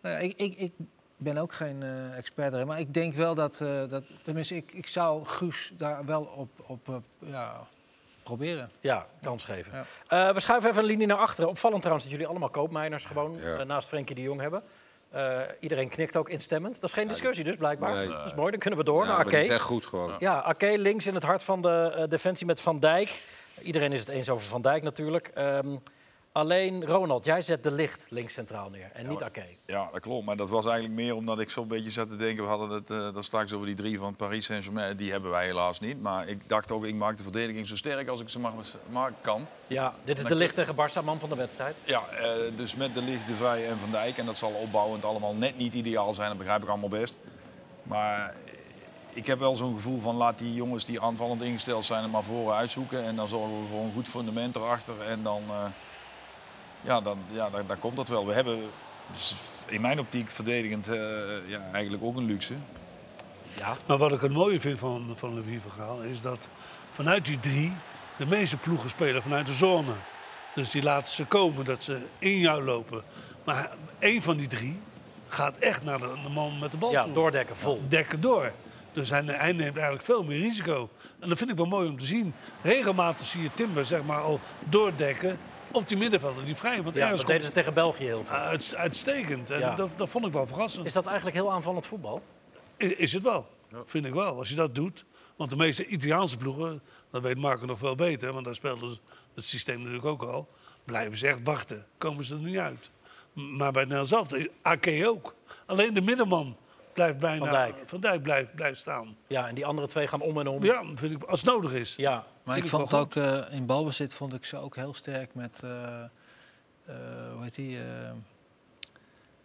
nou ja, ik, ik, ik ben ook geen eh, expert erin. Maar ik denk wel dat... eh, dat tenminste, ik, ik zou Guus daar wel op, op eh, ja, proberen. Ja, kans geven. Ja. Eh, we schuiven even een linie naar achteren. Opvallend trouwens dat jullie allemaal koopmijners gewoon Ja. naast Frenkie de Jong hebben. Eh, iedereen knikt ook instemmend. Dat is geen discussie dus, blijkbaar. Nee. Dat is mooi, dan kunnen we door Ja, naar die is echt goed gewoon. Ja, Ake links in het hart van de eh, defensie met Van Dijk. Iedereen is het eens over Van Dijk natuurlijk. Ehm, Alleen Ronald, jij zet de licht links centraal neer en niet Ake. Ja, dat klopt. Maar dat was eigenlijk meer omdat ik zo'n beetje zat te denken... we hadden het uh, straks over die drie van Paris Saint-Germain. Die hebben wij helaas niet. Maar ik dacht ook, ik maak de verdediging zo sterk als ik ze mag, maken kan. Ja, dit is de licht tegen Barça, man van de wedstrijd. Ja, uh, dus met de licht, de Vrij en Van Dijk. En dat zal opbouwend allemaal net niet ideaal zijn. Dat begrijp ik allemaal best. Maar ik heb wel zo'n gevoel van laat die jongens die aanvallend ingesteld zijn... er maar voor uitzoeken. En dan zorgen we voor een goed fundament erachter. En dan... Uh, ja, dan, ja dan, dan, komt dat wel. We hebben in mijn optiek verdedigend uh, ja, eigenlijk ook een luxe. Ja. Maar wat ik het mooie vind van, van Louis verhaal is dat vanuit die drie de meeste ploegen spelen vanuit de zone. Dus die laten ze komen, dat ze in jou lopen. Maar één van die drie gaat echt naar de, de man met de bal Ja, toe. doordekken, vol. Ja, dekken door. Dus hij, hij, neemt eigenlijk veel meer risico. En dat vind ik wel mooi om te zien. Regelmatig zie je Timber zeg maar, al doordekken op die middenvelden die vrij. Want ja, ergens dat deden ze tegen België heel veel. Uit, uitstekend. En Ja. dat, dat vond ik wel verrassend. Is dat eigenlijk heel aanvallend voetbal? Is het wel. Vind ik wel. Als je dat doet. Want de meeste Italiaanse ploegen, dat weet Marco nog veel beter, want daar speelde het systeem natuurlijk ook al. Blijven ze echt wachten. Komen ze er niet uit. Maar bij Nel zelf, AK ook. Alleen de middenman blijft bijna. Van Dijk. Van Dijk blijft, blijft staan. Ja, en die andere twee gaan om en om. Ja, vind ik, als het nodig is. Ja. Maar ik ik vond ook eh, in balbezit vond ik ze ook heel sterk met. eh, eh, hoe heet die?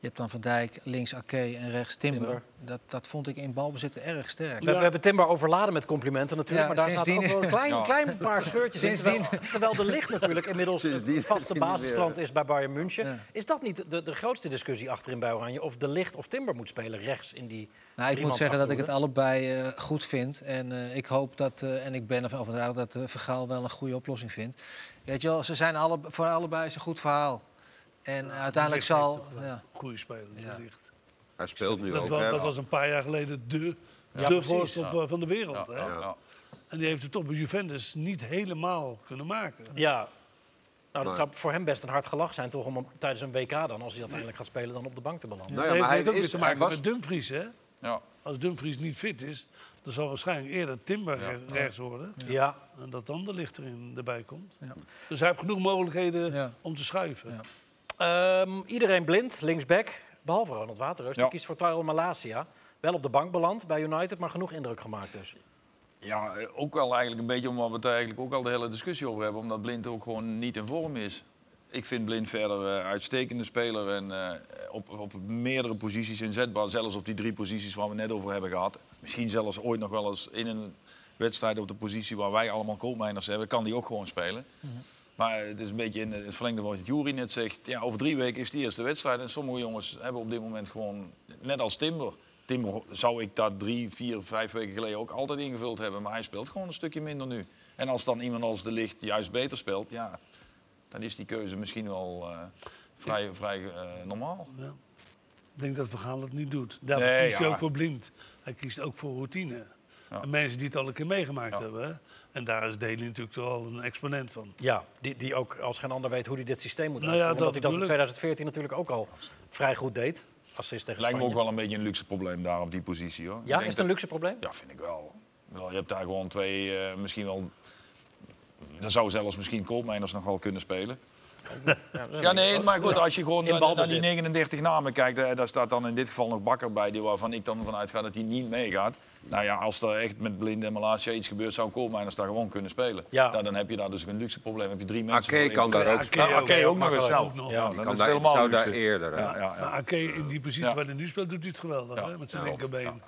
Je hebt dan Van Dijk, links Ake en rechts Timber. Timber. Dat, dat vond ik in balbezit erg sterk. We, we hebben Timber overladen met complimenten natuurlijk. Ja, maar daar zaten ook wel een klein, Ja. klein paar scheurtjes in. Terwijl, terwijl de licht natuurlijk inmiddels een is vaste basisklant is bij Bayern München. Ja. Is dat niet de, de grootste discussie achterin bij Oranje? Of de licht of Timber moet spelen rechts in die Nou, ik moet zeggen dat ik het allebei eh, goed vind. En eh, ik hoop dat, eh, en ik ben ervan overtuigd dat uh, Vergaal wel een goede oplossing vindt. Weet je wel, ze zijn alle, voor allebei is een goed verhaal. En uiteindelijk zal. Ja. Goede speler. die Ja. ligt. Hij speelt nu Dat, ook. was, hè. dat was een paar jaar geleden de, de precies, voorstop eh, van de wereld. Ja, hè? ja, ja. En die heeft het toch bij Juventus niet helemaal kunnen maken. Ja. Nou, dat zou voor hem best een hard gelach zijn, toch? Om hem tijdens een WK dan, als hij uiteindelijk gaat spelen, dan op de bank te belanden. Nou ja, maar hij heeft ook weer is, te maken was, met Dumfries, hè? Ja. Als Dumfries niet fit is, dan zal waarschijnlijk eerder Timber re- rechts worden. Ja. En dat dan de licht erin erbij komt. Ja. Dus hij heeft genoeg mogelijkheden Ja. om te schuiven. Ehm, iedereen blind, linksback, behalve Ronald Waterreus. Die kiest voor Tyrell Malasia. Wel op de bank beland bij United, maar genoeg indruk gemaakt dus. Ja, ook wel eigenlijk een beetje omdat we het eigenlijk ook al de hele discussie over hebben. Omdat Blind ook gewoon niet in vorm is. Ik vind Blind verder eh, uitstekende speler en eh, op, op meerdere posities inzetbaar. Zelfs op die drie posities waar we net over hebben gehad. Misschien zelfs ooit nog wel eens in een wedstrijd op de positie waar wij allemaal koopmijners hebben, kan die ook gewoon spelen. Maar het is een beetje in het verlengde van wat Jury net zegt. Ja, over drie weken is die eerste wedstrijd. En sommige jongens hebben op dit moment gewoon, net als Timber. Timber zou ik daar drie, vier, vijf weken geleden ook altijd ingevuld hebben. Maar hij speelt gewoon een stukje minder nu. En als dan iemand als De Licht juist beter speelt, ja, dan is die keuze misschien wel eh, vrij, vrij eh, normaal. Ik denk dat Vergaal het niet doet. Daarvoor Nee, kiest hij ja. ook voor blind. Hij kiest ook voor routine. Ja. En mensen die het al een keer meegemaakt Ja. hebben. En daar is Daly natuurlijk toch al een exponent van. Ja, die, die ook als geen ander weet hoe hij dit systeem moet Nou uitvoeren. ja, dat Omdat hij dat in bedoel ik. 2014 natuurlijk ook al vrij goed deed. Assist tegen Lijkt me ook wel een beetje een luxe probleem daar op die positie. Hoor. Ik Ja, denk is het een luxe probleem? Ja, vind ik wel. Je hebt daar gewoon twee, eh, misschien wel... Dan zou zelfs misschien Koopmeiners nog wel kunnen spelen. Ja, nee, maar goed, als je gewoon naar, die 39 namen kijkt, eh, daar staat dan in dit geval nog Bakker bij, die waarvan ik dan vanuit ga dat hij niet meegaat. Nou ja, als er echt met Blind en Malasia iets gebeurt, zou Koopmeiners daar gewoon kunnen spelen. Ja. Nou, dan heb je daar dus een luxe probleem. heb je drie mensen. Voor kan in- daar ook spelen. Ja, Ake ook nog eens. Ja, dan Kan is het helemaal zou daar eerder. Ja, ja, Maar ja. Ake in die positie Ja. waar hij nu speelt, doet hij het geweldig. Ja. Hè? Met zijn Ja, linkerbeen.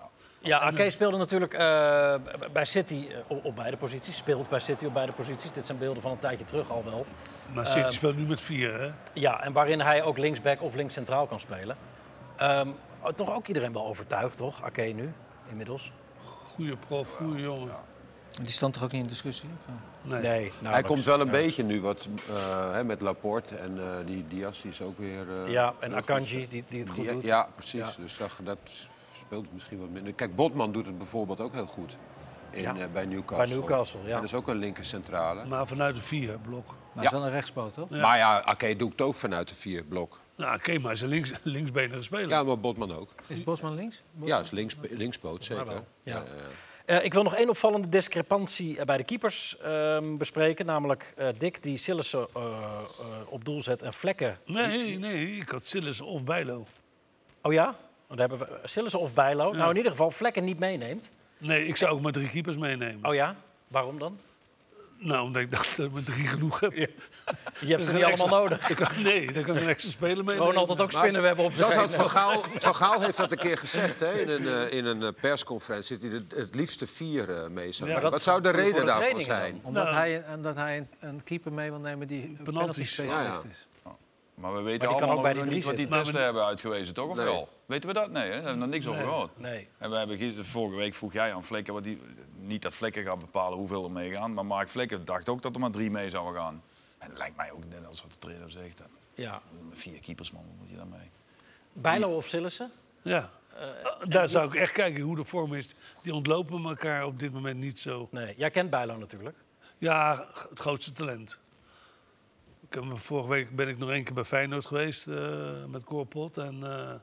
Ja, Ake speelde natuurlijk eh, bij City eh, op, op beide posities. Speelt bij City op beide posities. Dit zijn beelden van een tijdje terug al wel. Maar City Ehm, speelt nu met vier. Hè? Ja, en waarin hij ook linksback of linkscentraal kan spelen. Ehm, toch ook iedereen wel overtuigd, toch? Ake nu, inmiddels. Goede prof, goede jongen. Die stond toch ook niet in discussie? Of? Nee. Nee. nou, Hij komt wel een ja. beetje nu wat eh, hè, met Laporte en eh, die Diaz die is ook weer. eh, Ja, en. Akanji, die, die het goed Die- doet. Ja, precies. Ja. Dus dat, dat speelt misschien wat minder. Kijk, Botman doet het bijvoorbeeld ook heel goed in, Ja. eh, bij Newcastle. Bij Newcastle, ja. Dat is ook een linker centrale. Maar vanuit de vier blok. Maar Ja. is wel een rechtspoot, toch? Ja. Maar ja, Ake doet het ook vanuit de vier blok. Nou, Ake, maar is een links, linksbenige speler. Ja, maar Botman ook. Is Bosman links? Ja, is links, linkspoot zeker. ja. Eh, ik wil nog één opvallende discrepantie eh, bij de keepers ehm, bespreken. Namelijk eh, Dick die Sillissen eh, eh, op doel zet en Vlekken. Nee, nee, ik had Sillis of Bijlo. Oh ja? Dan hebben we Sillissen of Bijlo. Nou, in ieder geval Vlekken niet meeneemt. Nee, ik zou ook maar drie keepers meenemen. Oh ja? Waarom dan? Nou, omdat ik dacht dat ik met drie genoeg heb. Je hebt ze niet allemaal nodig. Ik kan, nee, dan kan ik een extra speler meenemen. Gewoon altijd ook spinnenwebben op Dat had Van Gaal, Van Gaal heeft dat een keer gezegd hè, in een, eh, in een eh, persconferentie. Dat hij het liefste vier eh, mee zou Ja, Wat zou de reden daarvoor zijn? Omdat Nou. hij, omdat hij een, een keeper mee wil nemen die Ja, ja. is. Maar we weten Maar allemaal nog niet wat die testen hebben uitgewezen, toch? Of Nee. wel? Weten we dat? Nee, hè? daar hebben we nog niks over gehoord. Nee. En we hebben gisteren, vorige week vroeg jij aan Vlekken, wat die, niet dat Vlekken gaat bepalen hoeveel er meegaan, maar Mark Vlekken dacht ook dat er maar drie mee zouden gaan. En dat lijkt mij ook net als wat de trainer zegt. Dat, Ja. met vier keepers, man, moet je dan mee? Bijlo of Sillissen? Ja. Daar zou ik echt kijken hoe de vorm is. Die ontlopen elkaar op dit moment niet zo. Nee. Jij kent Bijlo natuurlijk. Ja, het grootste talent. Ik vorige week ben ik nog één keer bij Feyenoord geweest eh, met Corpot. En eh,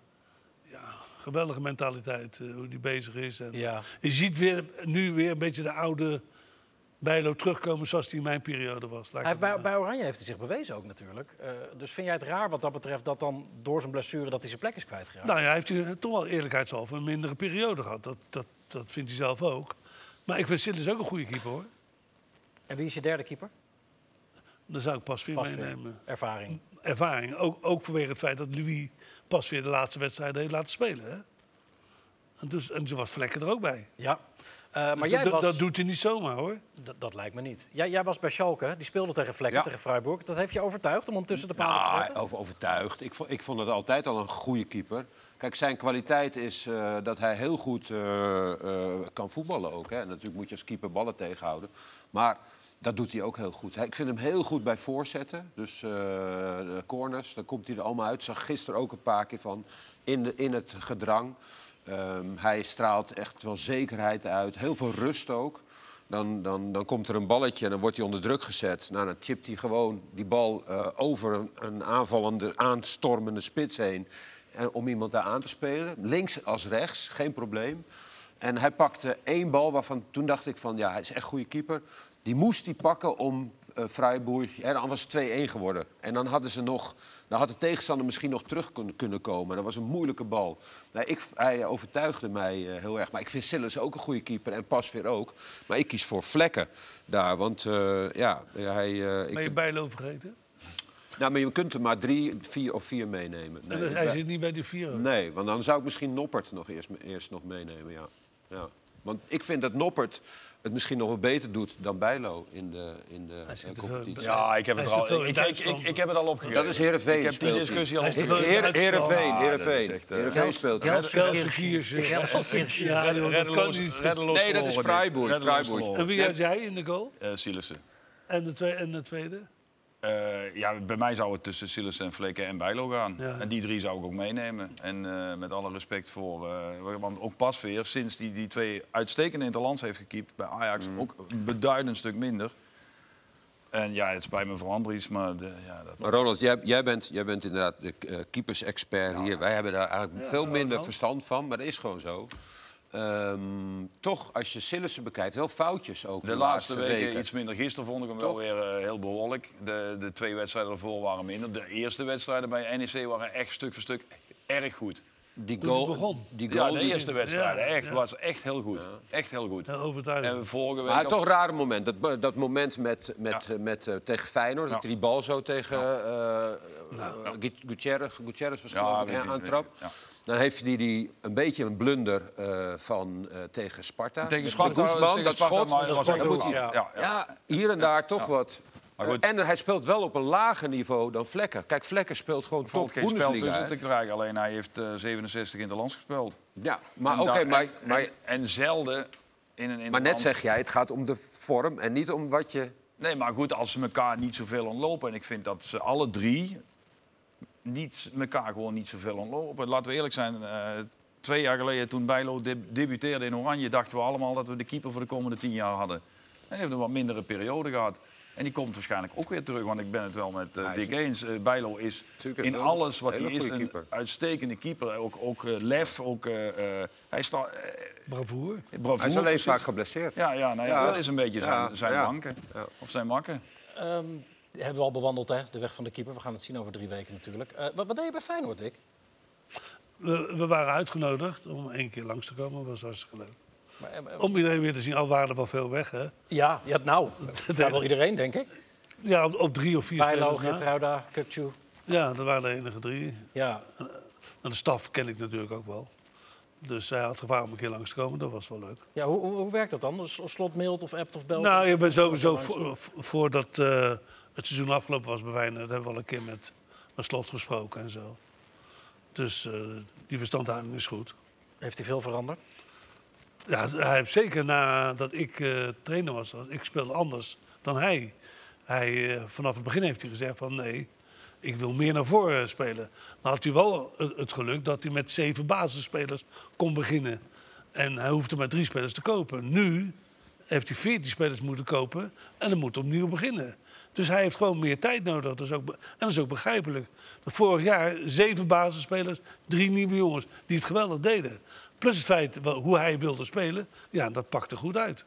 ja, geweldige mentaliteit, eh, hoe die bezig is. En Ja. Je ziet weer, nu weer een beetje de oude Bijlo terugkomen zoals die in mijn periode was. Hij heeft bij, bij Oranje heeft hij zich bewezen ook natuurlijk. Dus vind jij het raar wat dat betreft dat dan door zijn blessure dat hij zijn plek is kwijtgeraakt? Nou ja, hij heeft hij toch wel eerlijkheidshalve een mindere periode gehad. Dat, dat, dat vindt hij zelf ook. Maar ik vind Sillis ook een goede keeper hoor. En wie is je derde keeper? Dan zou ik pas weer meenemen. Ervaring. Ervaring. Ook, ook vanwege het feit dat Louis pas weer de laatste wedstrijd heeft laten spelen. Hè? En, dus, en zo was Vlekken er ook bij. Ja. Eh, maar Dus jij dat, was... dat doet hij niet zomaar hoor. Dat, dat lijkt me niet. Jij, jij was bij Schalke, die speelde tegen Vlekken, Ja. tegen Freiburg. Dat heeft je overtuigd om hem tussen de palen te Nou, zetten? over, overtuigd. Ik vond, ik vond het altijd al een goede keeper. Kijk, zijn kwaliteit is eh, dat hij heel goed eh, eh, kan voetballen ook. Hè. En natuurlijk moet je als keeper ballen tegenhouden. Maar dat doet hij ook heel goed. Ik vind hem heel goed bij voorzetten. Dus eh, de corners, daar komt hij er allemaal uit. Zag gisteren ook een paar keer van in, de, in het gedrang. Ehm, hij straalt echt wel zekerheid uit. Heel veel rust ook. Dan, dan, dan komt er een balletje en dan wordt hij onder druk gezet. Nou, dan chipt hij gewoon die bal eh, over een, aanvallende, aanstormende spits heen. En om iemand daar aan te spelen. Links als rechts, geen probleem. En hij pakte één bal waarvan toen dacht ik van ja, hij is echt een goede keeper. Die moest hij pakken om eh Freiburg. Ja, dan was het 2-1 geworden. En dan hadden ze nog. Dan had de tegenstander misschien nog terug kunnen, kunnen komen. Dat was een moeilijke bal. Nee, ik, hij overtuigde mij eh, heel erg. Maar ik vind Sillis ook een goede keeper en Pasveer ook. Maar ik kies voor Vlekken daar. Want eh, ja, hij. eh, ik Ben je Bijlo vergeten? nou, maar je kunt er maar drie, vier of vier meenemen. En Nee, hij bij- zit niet bij die vier. hoor. Nee, want dan zou ik misschien Noppert nog eerst, eerst nog meenemen, ja. ja. Want ik vind dat Noppert het misschien nog wel beter doet dan Bijlo in de, in de Hij zit eh, er competitie. Ja, ik heb het er al, ik, ik, ik, Duitsland. ik heb het al opgegeven. Dat is Heerenveen, Ik heb die discussie al Duitsland. Heerenveen, Ah, Heerenveen. eh, Heerenveen speelt hij. Gelse Gelse Kirchen. Kiersen. Gelse Kirchen. Ja, Nee, dat is Freiburg. En wie had jij in de goal? Eh, Sielissen. En de, twee, en de tweede? Eh, ja, bij mij zou het tussen Silas en Vlekken en Bijlo gaan. Ja. En die drie zou ik ook meenemen. En eh, met alle respect voor... eh, want ook Pasveer, sinds die die twee uitstekende interlands heeft gekiept... bij Ajax ook een beduidend stuk minder. En ja, het spijt me voor Andries, maar... De, ja, dat... Maar Ronald, jij, jij, bent, jij bent inderdaad de eh, keepers-expert hier. Wij hebben daar eigenlijk veel minder verstand van, maar dat is gewoon zo. Ehm, toch, als je Sillissen bekijkt, wel foutjes ook. De laatste weken, iets minder. Gisteren vond ik hem wel weer eh, heel behoorlijk. De, de twee wedstrijden ervoor waren minder. De eerste wedstrijden bij NEC waren echt stuk voor stuk erg goed. Die goal, die begon. Die Ja, goal de die- eerste wedstrijden. Ja, Echt, ja. was echt heel goed. Echt heel goed. Heel overtuigend. En vorige week... Maar toch een rare moment. Dat, dat moment met, met, Ja. met, eh, tegen Feyenoord. Dat Ja. hij die bal zo tegen Gu- Gutierrez, Gutierrez was Ja, geloof ik, aantrap. Dan heeft hij die, een beetje een blunder eh, van, eh, tegen Sparta. Tegen Sparta, Guzman, tegen dat Sparta, schot. maar dat moet hij- Ja, ja, ja. Ja, hier en daar toch wat. Maar goed. Eh, en hij speelt wel op een lager niveau dan Vlekken. Kijk, Vlekken speelt gewoon top geen spel Bundesliga. tussen hè. te krijgen. Alleen hij heeft eh, 67 in de lands gespeeld. Ja, maar oké, maar, en- maar, en, en zelden in een maar interland. net zeg jij, het gaat om de vorm en niet om wat je... Nee, maar goed, als ze elkaar niet zoveel ontlopen. En ik vind dat ze alle drie niet, elkaar gewoon niet zoveel ontlopen. Laten we eerlijk zijn. eh, twee jaar geleden, toen Bijlo deb- debuteerde in Oranje... dachten we allemaal dat we de keeper voor de komende tien jaar hadden. En hij heeft een wat mindere periode gehad. En die komt waarschijnlijk ook weer terug. Want ik ben het wel met eh Dick eens. Eh, Bijlo is in alles wat hij is een keeper. uitstekende keeper. Ook, ook lef, ook, eh, eh, hij staat... Bravoer. bravoure, Hij is alleen precies. vaak geblesseerd. Ja, ja, nou ja, Ja. dat is een beetje zijn, Ja, zijn ja. manken. Ja. Of zijn makken. Ehm, hebben we al bewandeld, hè? de weg van de keeper. We gaan het zien over drie weken natuurlijk. Eh, wat, wat deed je bij Feyenoord, Dick? We, we waren uitgenodigd om één keer langs te komen. Dat was hartstikke leuk. Maar, eh, Om iedereen weer te zien, al waren er wel veel weg. Hè? ja, ja, nou, dat wel iedereen, denk ik. Ja, op, op drie of vier Bijlo. Gertruida, Kukcu. Ja, dat waren de enige drie. Ja, En de staf ken ik natuurlijk ook wel. Dus hij had gevraagd om een keer langs te komen. Dat was wel leuk. ja hoe, hoe, hoe werkt dat dan? Slot mailt of appt of belt? Nou, of- ik ben sowieso voordat eh, het seizoen afgelopen was bij Feyenoord... hebben we al een keer met mijn slot gesproken en zo. Dus eh, die verstandhouding is goed. Heeft hij veel veranderd? Ja, hij heeft zeker nadat ik eh, trainer was, ik speelde anders dan hij. hij eh, vanaf het begin heeft hij gezegd van nee, ik wil meer naar voren spelen. Dan had hij wel het, het geluk dat hij met zeven basisspelers kon beginnen. En hij hoefde maar drie spelers te kopen. Nu heeft hij veertien spelers moeten kopen en dan moet hij opnieuw beginnen. Dus hij heeft gewoon meer tijd nodig. Dat is ook, en dat is ook begrijpelijk. Vorig jaar zeven basisspelers, drie nieuwe jongens die het geweldig deden. Plus het feit hoe hij wilde spelen, ja, dat pakte goed uit.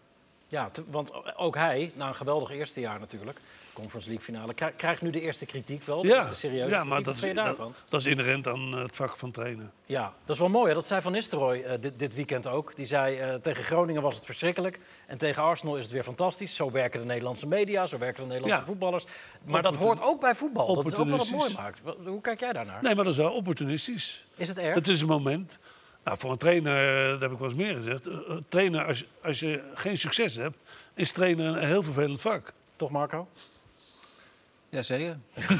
Ja, want ook hij, na een geweldig eerste jaar natuurlijk, Conference League finale, krij- krijgt nu de eerste kritiek wel. de Ja, serieuze ja maar kritiek. dat is, dat, is inherent aan eh, het vak van trainen. Ja, dat is wel mooi. Hè? Dat zei Van Nistelrooy eh, dit, dit weekend ook. Die zei, eh, tegen Groningen was het verschrikkelijk. En tegen Arsenal is het weer fantastisch. Zo werken de Nederlandse media, zo werken de Nederlandse Ja. voetballers. Maar dat hoort ook bij voetbal. Dat is ook wat het mooi maakt. Hoe kijk jij daarnaar? Nee, maar dat is wel opportunistisch. Is het erg? Het is een moment. Nou, voor een trainer, dat heb ik wel eens meer gezegd. trainer, als, als je geen succes hebt, is trainen een heel vervelend vak. Toch, Marco? Jazeker.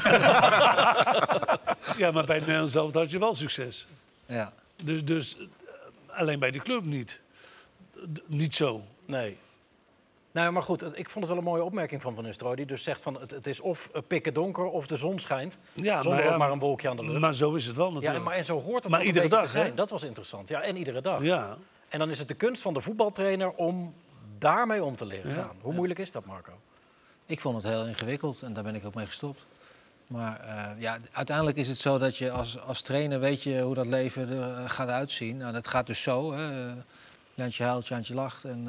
Ja, maar bij het Nederlands zelf had je wel succes. Ja. Dus, dus eh, alleen bij die club niet. D- niet zo. Nee. Nou, maar goed, ik vond het wel een mooie opmerking van Van Nistelrooy. Die dus zegt van het, het is of pikken donker of de zon schijnt. Ja, zonder ja, ook maar een wolkje aan de lucht. Maar zo is het wel ja, natuurlijk. en, maar, en zo hoort het Maar ook iedere dag, te zijn. hè? Dat was interessant. Ja, en iedere dag. Ja. En dan is het de kunst van de voetbaltrainer om daarmee om te leren Ja. gaan. Hoe moeilijk is dat, Marco? Ik vond het heel ingewikkeld en daar ben ik ook mee gestopt. Maar eh, ja, uiteindelijk is het zo dat je als, als trainer weet je hoe dat leven er eh, gaat uitzien. Nou, dat gaat dus zo. Hè. Jantje huilt, Jantje lacht. En,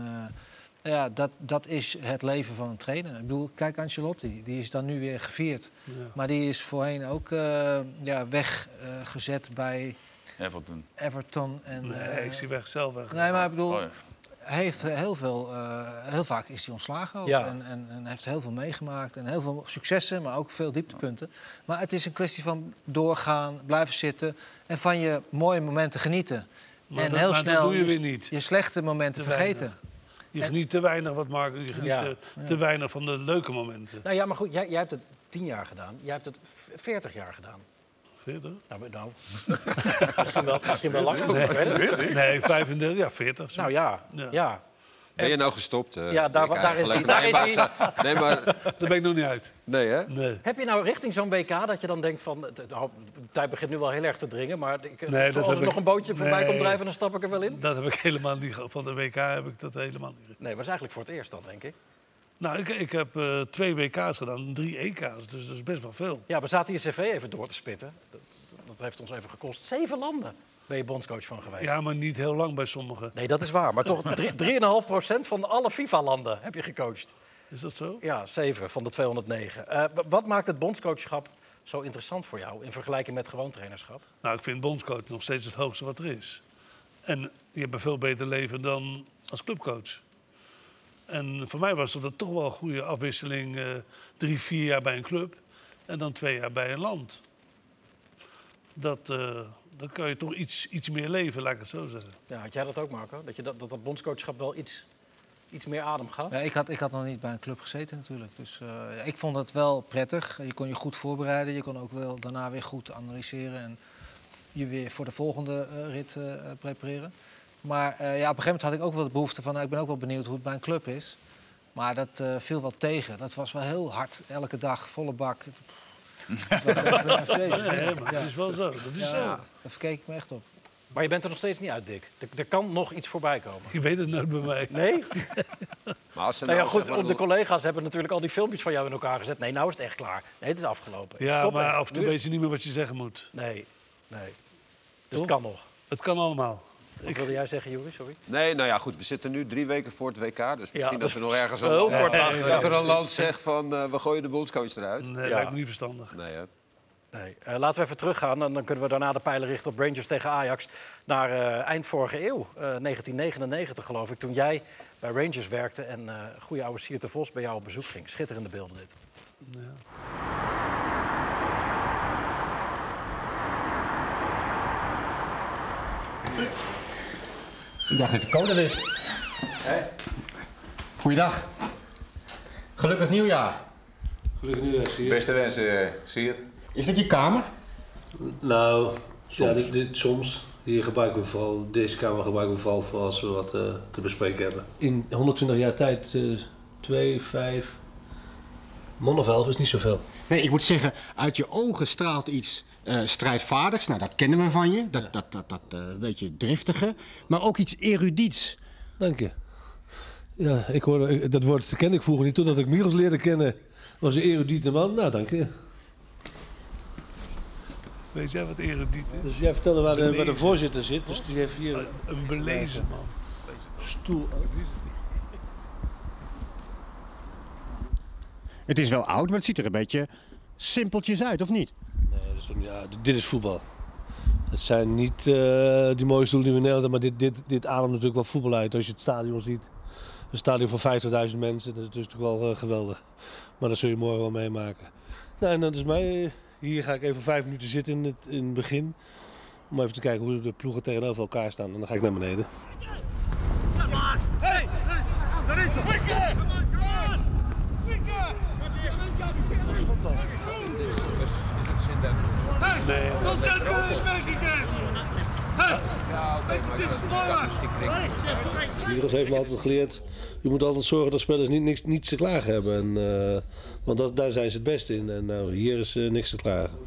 eh, ja, dat, dat is het leven van een trainer. Ik bedoel, kijk Ancelotti, die is dan nu weer gevierd. Ja. Maar die is voorheen ook eh, ja, weggezet bij Everton. Everton. En, Nee, ik zie weg zelf weg. Nee, maar ik bedoel, Oh ja. Hij heeft eh, heel veel, eh, heel vaak is hij ontslagen ook. Ja. En, en, en heeft heel veel meegemaakt en heel veel successen, maar ook veel dieptepunten. Maar het is een kwestie van doorgaan, blijven zitten en van je mooie momenten genieten. Maar en dat- heel maar dat snel doe je weer niet. je slechte momenten Te vergeten. weinig. Je geniet te weinig wat Marco, je geniet Ja. te, te weinig van de leuke momenten. Nou ja, maar goed, jij, jij hebt het tien jaar gedaan. Jij hebt het veertig jaar gedaan. Veertig? Nou, maar- nou. misschien, wel, misschien wel langer. Nee, 35, ja, 40. zo. Nou ja, Ja. ja. Ben je nou gestopt? eh, Ja, daar- daar is hij. Daar Nee, is maar, nee, maar... Daar ben ik nog niet uit. Nee, hè? Nee. Heb je nou richting zo'n WK dat je dan denkt van... het- nou, de tijd begint nu wel heel erg te dringen, maar ik, Nee, als heb er ik- nog een bootje voorbij nee. komt drijven, dan stap ik er wel in? Dat heb ik helemaal niet. Van de WK heb ik dat helemaal niet. Nee, maar dat is eigenlijk voor het eerst dan, denk ik. Nou, ik, ik heb eh, twee WK's gedaan, drie EK's, dus dat is best wel veel. Ja, we zaten je cv even door te spitten. Dat, dat heeft ons even gekost. Zeven landen ben je bondscoach van geweest. Ja, maar niet heel lang bij sommigen. Nee, dat is waar. Maar toch drie- 3,5% van alle FIFA-landen heb je gecoacht. Is dat zo? Ja, 7 van de 209. Eh, wat maakt het bondscoachschap zo interessant voor jou in vergelijking met gewoon trainerschap? Nou, ik vind bondscoach nog steeds het hoogste wat er is. En je hebt een veel beter leven dan als clubcoach. En voor mij was dat toch wel een goede afwisseling. eh, drie, vier jaar bij een club en dan twee jaar bij een land. Dat, eh, dan kan je toch iets, iets meer leven, laat ik het zo zeggen. Ja, had jij dat ook, Marco? Dat je dat, dat, dat bondscoachschap wel iets, iets meer adem gaf? Ja, ik, had, ik had nog niet bij een club gezeten natuurlijk. Dus eh, ik vond het wel prettig. Je kon je goed voorbereiden. Je kon ook wel daarna weer goed analyseren. En je weer voor de volgende eh, rit prepareren. Maar eh, ja, op een gegeven moment had ik ook wel de behoefte van... Nou, ik ben ook wel benieuwd hoe het bij een club is. Maar dat eh, viel wel tegen. Dat was wel heel hard. Elke dag, volle bak. Dat. Nee, Ja. dat is wel zo. Dat is Ja, zo. daar verkeek ik me echt op. Maar je bent er nog steeds niet uit, Dick. Er, er kan nog iets voorbij komen. Je weet het net bij mij. Nee? Maar als ze Nou ja, nou, goed, zeg maar, de collega's hebben natuurlijk al die filmpjes van jou in elkaar gezet. Nee, nou is het echt klaar. Nee, het is afgelopen. Ja, Stop maar af en toe weet je niet meer wat je zeggen moet. Nee, nee. Dus Toch? het kan nog. Het kan allemaal. Wat wilde jij zeggen, Joeri? Sorry. Nee, nou ja, goed, we zitten nu drie weken voor het WK. Dus misschien dat dat we nog ergens een heel kort dat er een land zegt van eh, we gooien de bondscoach eruit. Nee, Ja. lijkt me niet verstandig. Nee, hè? Nee. Eh, laten we even teruggaan. En dan kunnen we daarna de pijlen richten op Rangers tegen Ajax. Naar eh, eind vorige eeuw, eh, 1999 geloof ik. Toen jij bij Rangers werkte en eh goede oude Sierte Vos bij jou op bezoek ging. Schitterende beelden dit. Ik dacht dat de code wist. Goeiedag. Gelukkig nieuwjaar. Gelukkig nieuwjaar, zie je. Beste wensen, zie je het. Is dit je kamer? Nou, ja, dit, dit soms. Hier gebruiken we vooral, deze kamer gebruiken we vooral voor als we wat eh, te bespreken hebben. In 120 jaar tijd, eh, twee, vijf, man of elf is niet zoveel. Nee, ik moet zeggen, uit je ogen straalt iets eh, strijdvaardigs. Nou, dat kennen we van je. Dat, dat, dat, dat eh, een beetje driftige. Maar ook iets erudiets. Dank je. Ja, ik hoorde, dat woord kende ik vroeger niet. Totdat ik Miros leerde kennen, was een erudite man. Nou, dank je. Weet jij wat erudiet is? Dus jij vertelde waar de, waar de voorzitter zit. Dus die heeft hier Een belezen man. stoel. Het is wel oud, maar het ziet er een beetje simpeltjes uit, of niet? Is niet- ja, dit is voetbal. Het zijn niet eh, die mooie stoelen die we hadden, maar dit, dit, dit ademt natuurlijk wel voetbal uit. Als je het stadion ziet, een stadion van 50.000 mensen, dat is natuurlijk wel eh, geweldig. Maar dat zul je morgen wel meemaken. Nou, en dat is mij. eh, Hier ga ik even vijf minuten zitten in het, in begin. Om even te kijken hoe de ploegen tegenover elkaar staan. En dan ga ik naar beneden. Nee. Heeft me altijd geleerd, je moet altijd zorgen dat spelers niet, niks, niets te klagen hebben. En, eh, want dat, daar zijn ze het beste in. En nou, hier is eh, niks te klagen.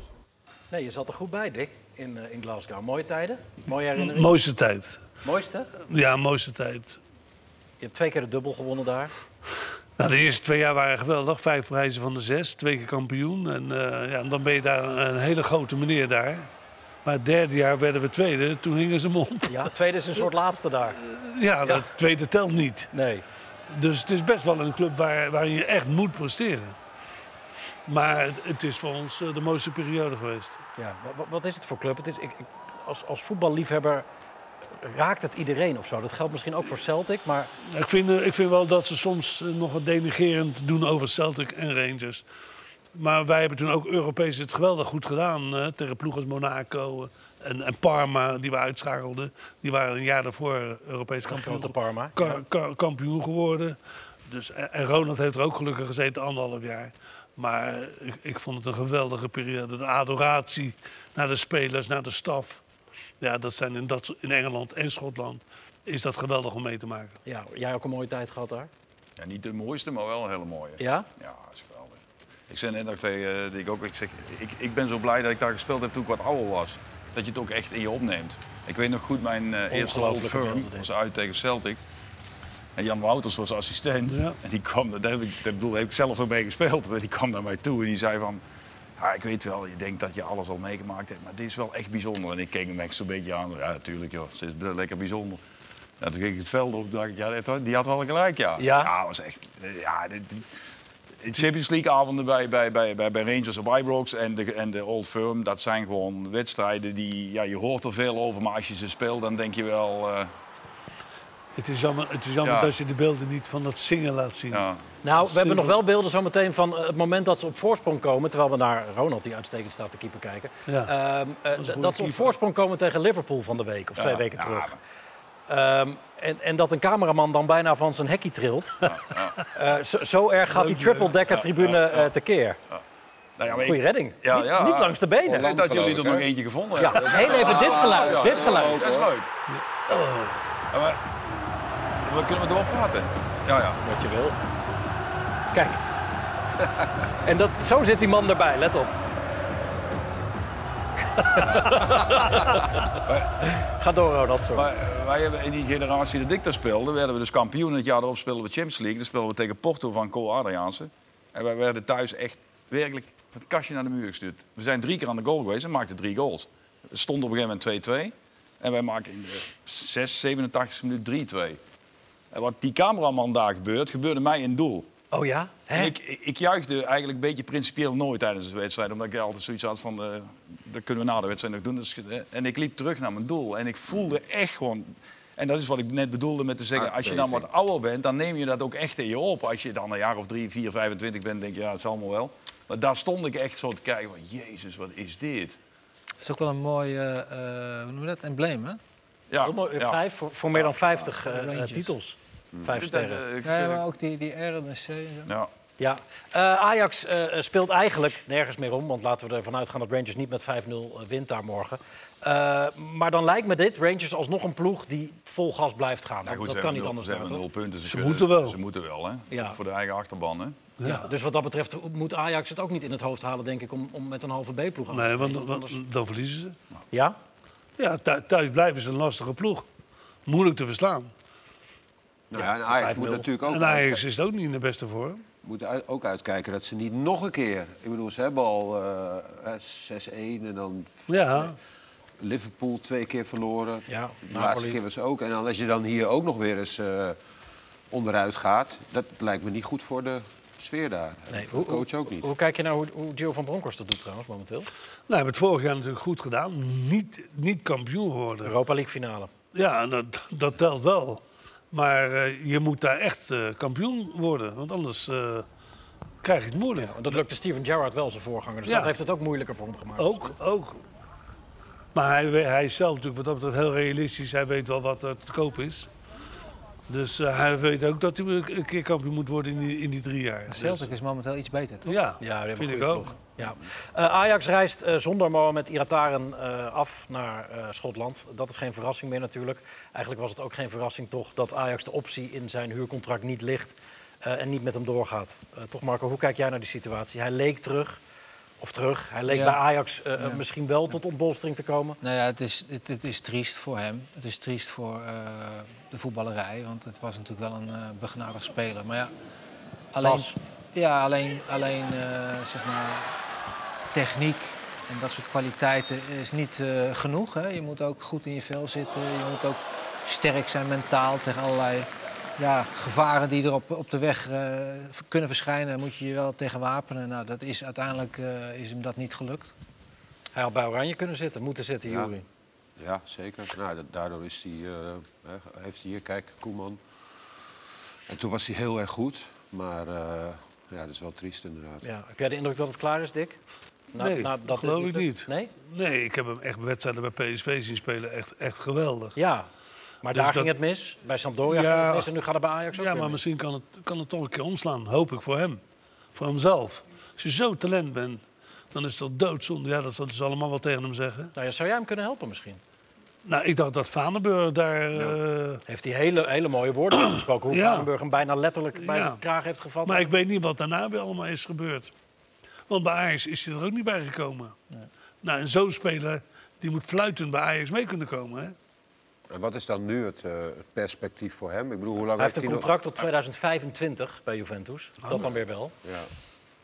Nee, je zat er goed bij, Dick, in, eh, in Glasgow. Mooie tijden? Mooie herinneringen? Mooiste tijd. Mooiste? Ja, mooiste tijd. Je hebt twee keer de dubbel gewonnen daar. Nou, de eerste twee jaar waren geweldig. Vijf prijzen van de zes, twee keer kampioen. En, eh, ja, en dan ben je daar een hele grote meneer daar. Maar het derde jaar werden we tweede, toen hingen ze mond. Ja, tweede is een soort laatste daar. Ja, dat tweede telt niet. Nee. Dus het is best wel een club waar, waarin je echt moet presteren. Maar het is voor ons eh, de mooiste periode geweest. Ja, wa- wa- wat is het voor club? Het is, ik, ik- als, als voetballiefhebber raakt het iedereen of zo. Dat geldt misschien ook voor Celtic, maar Ik vind, eh, ik vind wel dat ze soms eh, nog wat denigerend doen over Celtic en Rangers. Maar wij hebben toen ook Europees het geweldig goed gedaan. eh, tegen ploegen als Monaco en, en Parma, die we uitschakelden. Die waren een jaar daarvoor Europees kampioen, Parma. ka- ja. ka- kampioen geworden. Dus, en, en Ronald heeft er ook gelukkig gezeten, anderhalf jaar. Maar ik, ik vond het een geweldige periode. De adoratie naar de spelers, naar de staf. Ja, dat zijn in, dat, in Engeland en Schotland is dat geweldig om mee te maken. Ja, jij ook een mooie tijd gehad daar? Ja, niet de mooiste, maar wel een hele mooie. Ja? Ja, dat is geweldig. Ik zei net nog tegen eh, Dick ook, ik, zeg, ik, ik ben zo blij dat ik daar gespeeld heb toen ik wat ouder was. Dat je het ook echt in je opneemt. Ik weet nog goed, mijn eh, eerste Old Firm was uit tegen Celtic. En Jan Wouters was assistent. Ja. En die kwam, dat heb ik, dat bedoel, daar heb ik zelf nog mee gespeeld. En die kwam naar mij toe en die zei van... Ja, ik weet wel, je denkt dat je alles al meegemaakt hebt, maar dit is wel echt bijzonder. En ik keek hem echt zo'n beetje aan. Ja, natuurlijk joh, het is lekker bijzonder. Ja, toen ging ik het veld op dacht ik, ja, die had wel gelijk, ja. Ja? dat was echt... eh, Ja, dit, dit- de Champions League avonden bij, bij, bij, bij, bij Rangers op Ibrox en de, en de Old Firm, dat zijn gewoon wedstrijden die, ja, je hoort er veel over, maar als je ze speelt, dan denk je wel, eh, Het is jammer, het is jammer Ja. dat je de beelden niet van dat zingen laat zien. ja. Nou, we hebben nog wel beelden zometeen van eh, het moment dat ze op voorsprong komen. Terwijl we naar Ronald, die uitstekend staat, de keeper, kijken. Ja. Ehm, eh, dat ze op voorsprong komen tegen Liverpool van de week, of twee weken ja, terug. Ehm, en, en dat een cameraman dan bijna van zijn hekkie trilt. Eh, zo, zo erg gaat die triple-decker tribune eh, tekeer. Nou ja, Goeie ik- redding. Ja, niet, ja. niet langs de benen. Ik weet dat jullie er nog eentje gevonden Ja, hebben. heel even dit geluid. Ja, dit geluid. Dat is leuk. Ja, maar, we kunnen we doorpraten? Ja, ja. Wat je wil. Kijk. En dat, zo zit die man erbij, let op. Ga door, Ronald. Sorry. Maar wij hebben in die generatie dat ik daar speelde, werden we dus kampioen. Het jaar erop speelden we Champions League. Dan speelden we tegen Porto van Co Adriaanse. En wij werden thuis echt werkelijk van het kastje naar de muur gestuurd. We zijn drie keer aan de goal geweest en maakten drie goals. Het stond op een gegeven moment 2-2. En wij maken in de 6, 87 minuut 3-2. En wat die cameraman daar gebeurt, gebeurde mij in doel. Oh ja? Hè? Ik, ik, ik juichte eigenlijk een beetje principieel nooit tijdens de wedstrijd. Omdat ik altijd zoiets had van, eh, dat kunnen we na de wedstrijd nog doen. Dus, eh, en ik liep terug naar mijn doel. En ik voelde echt gewoon... En dat is wat ik net bedoelde met te zeggen, als je dan wat ouder bent, dan neem je dat ook echt in je op. Als je dan een jaar of drie, vier, 25 bent, denk je, ja, het is allemaal wel. Maar daar stond ik echt zo te kijken van, jezus, wat is dit? Het is ook wel een mooi, eh, hoe noem je dat, embleem, hè? Ja, Heel mooi, ja. Vijf voor, voor meer dan 50 eh, eh, Rangers. titels. Vijf Dus sterren. eh, ik, Ja, eh, maar ook die, die R en de C en zo. ja. Ja, Eh, Ajax eh, speelt eigenlijk nergens meer om. Want laten we ervan uitgaan dat Rangers niet met 5-0 wint daar morgen. Eh, maar dan lijkt me dit, Rangers, alsnog een ploeg die vol gas blijft gaan. Ja, goed, dat kan niet nul- anders Ze dan, hebben nul punten. Ze kunnen- moeten wel. Ze moeten wel, hè? Ja. Voor de eigen achterban, hè? Ja, dus wat dat betreft moet Ajax het ook niet in het hoofd halen, denk ik, om, om met een halve B-ploeg aan te Nee, want, spelen. want Anders- dan verliezen ze. Ja? Ja, thu- thuis blijven ze een lastige ploeg. Moeilijk te verslaan. Nou ja, en Ajax 5-0. moet natuurlijk ook, En Ajax uitkijken, is het ook niet in de beste vorm. moet uit- ook uitkijken dat ze niet nog een keer... Ik bedoel, ze hebben al eh, eh, 6-1 en dan Ja, Liverpool twee keer verloren. Ja, De laatste keer was ook. En dan als je dan hier ook nog weer eens eh, onderuit gaat... dat lijkt me niet goed voor de sfeer daar. Nee, voor de coach ook niet. Hoe kijk je naar hoe, hoe Gio van Bronckhorst dat doet trouwens momenteel? nou, we hebben het vorig jaar natuurlijk goed gedaan. Niet, niet kampioen geworden. Europa League finale. Ja, en dat, dat telt wel. Maar eh, je moet daar echt eh, kampioen worden. Want anders eh, krijg je het moeilijk. Want dat lukte Steven Gerrard wel, zijn voorganger. Dus Ja. dat heeft het ook moeilijker voor hem gemaakt. Ook, ook. Maar hij, hij is zelf natuurlijk wat dat betreft heel realistisch. Hij weet wel wat er te koop is. Dus eh, hij weet ook dat hij een keer kampioen moet worden in die, in die drie jaar. Dus, Celtic is momenteel iets beter, toch? ja, Ja, vind ik ook. ploeg. Ja. Eh, Ajax reist eh, zonder Mohamed Irataren eh, af naar eh, Schotland. Dat is geen verrassing meer natuurlijk. Eigenlijk was het ook geen verrassing toch dat Ajax de optie in zijn huurcontract niet ligt eh, en niet met hem doorgaat. Eh, toch Marco, hoe kijk jij naar die situatie? Hij leek terug, of terug, hij leek Ja. bij Ajax eh, Ja. misschien wel tot ontbolstering te komen. Nou ja, het is, het, het is triest voor hem. Het is triest voor eh, de voetballerij. Want het was natuurlijk wel een eh begenadigd speler. Maar ja, alleen, ja, alleen, alleen eh, zeg maar, techniek en dat soort kwaliteiten is niet eh, genoeg. Hè. Je moet ook goed in je vel zitten. Je moet ook sterk zijn mentaal tegen allerlei ja, gevaren die er op, op de weg eh, kunnen verschijnen. Moet je je wel tegen wapenen. Nou, dat is, uiteindelijk eh, is hem dat niet gelukt. Hij had bij Oranje kunnen zitten, moeten zitten, Ja. Jury. Ja, zeker. Nou, da- daardoor is hij, eh, hè, heeft hij hier, kijk, Koeman. En toen was hij heel erg goed. Maar eh, ja, dat is wel triest inderdaad. Ja. Heb jij de indruk dat het klaar is, Dick? Na- Nee, dat dit geloof ik niet. Nee? Nee, ik heb hem echt wedstrijden bij PSV zien spelen. Echt, echt geweldig. Ja. Maar Dus daar dat- ging het mis. Bij Sampdoria Ja. ging het mis en nu gaat het bij Ajax ook Ja, maar mis. misschien kan het, kan het toch een keer omslaan. Hoop ik voor hem. Voor hemzelf. Als je zo talent bent, dan is het toch doodzonde. Ja, dat zullen ze allemaal wel tegen hem zeggen. Nou, ja, zou jij hem kunnen helpen misschien? Nou, ik dacht dat Vanenburg daar... eh, Heeft hij hele, hele mooie woorden gesproken. Hoe Ja. Hem bijna letterlijk bij Ja. zijn kraag heeft gevat. Maar ik weet niet wat daarna weer allemaal is gebeurd. Want bij Ajax is hij er ook niet bij gekomen. Nou, en zo'n speler, die moet fluitend bij Ajax mee kunnen komen. Hè? En wat is dan nu het, eh, het perspectief voor hem? Ik bedoel, hoe lang hij heeft een contract tot 2025 bij Juventus. Oh. Dat dan weer wel. Ja.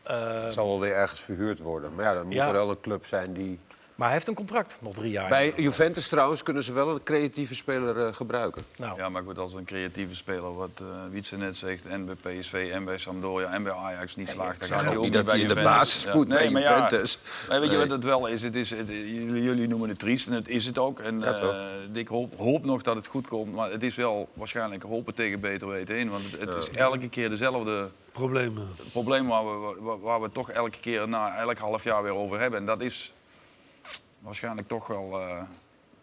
Eh, Het zal wel weer ergens verhuurd worden. Maar ja, dan moet Ja. er wel een club zijn die... maar hij heeft een contract, nog drie jaar. Bij Juventus trouwens kunnen ze wel een creatieve speler eh, gebruiken. Nou, Ja, maar goed, als een creatieve speler, wat eh Wietse net zegt, en bij PSV en bij Sampdoria en bij Ajax niet slaagt, dan zeg gaat hij ook niet dat bij hij in de basis moet bij maar Juventus. maar weet je Nee. wat het wel is? Het is het- jullie, jullie noemen het triest en het is het ook. En Ja, eh, ik hoop, hoop nog dat het goed komt, maar het is wel waarschijnlijk hopen tegen beter weten in. Want het, het is elke keer dezelfde Problemen. probleem waar we, waar, waar we toch elke keer na elk half jaar weer over hebben. En dat is waarschijnlijk toch wel. eh,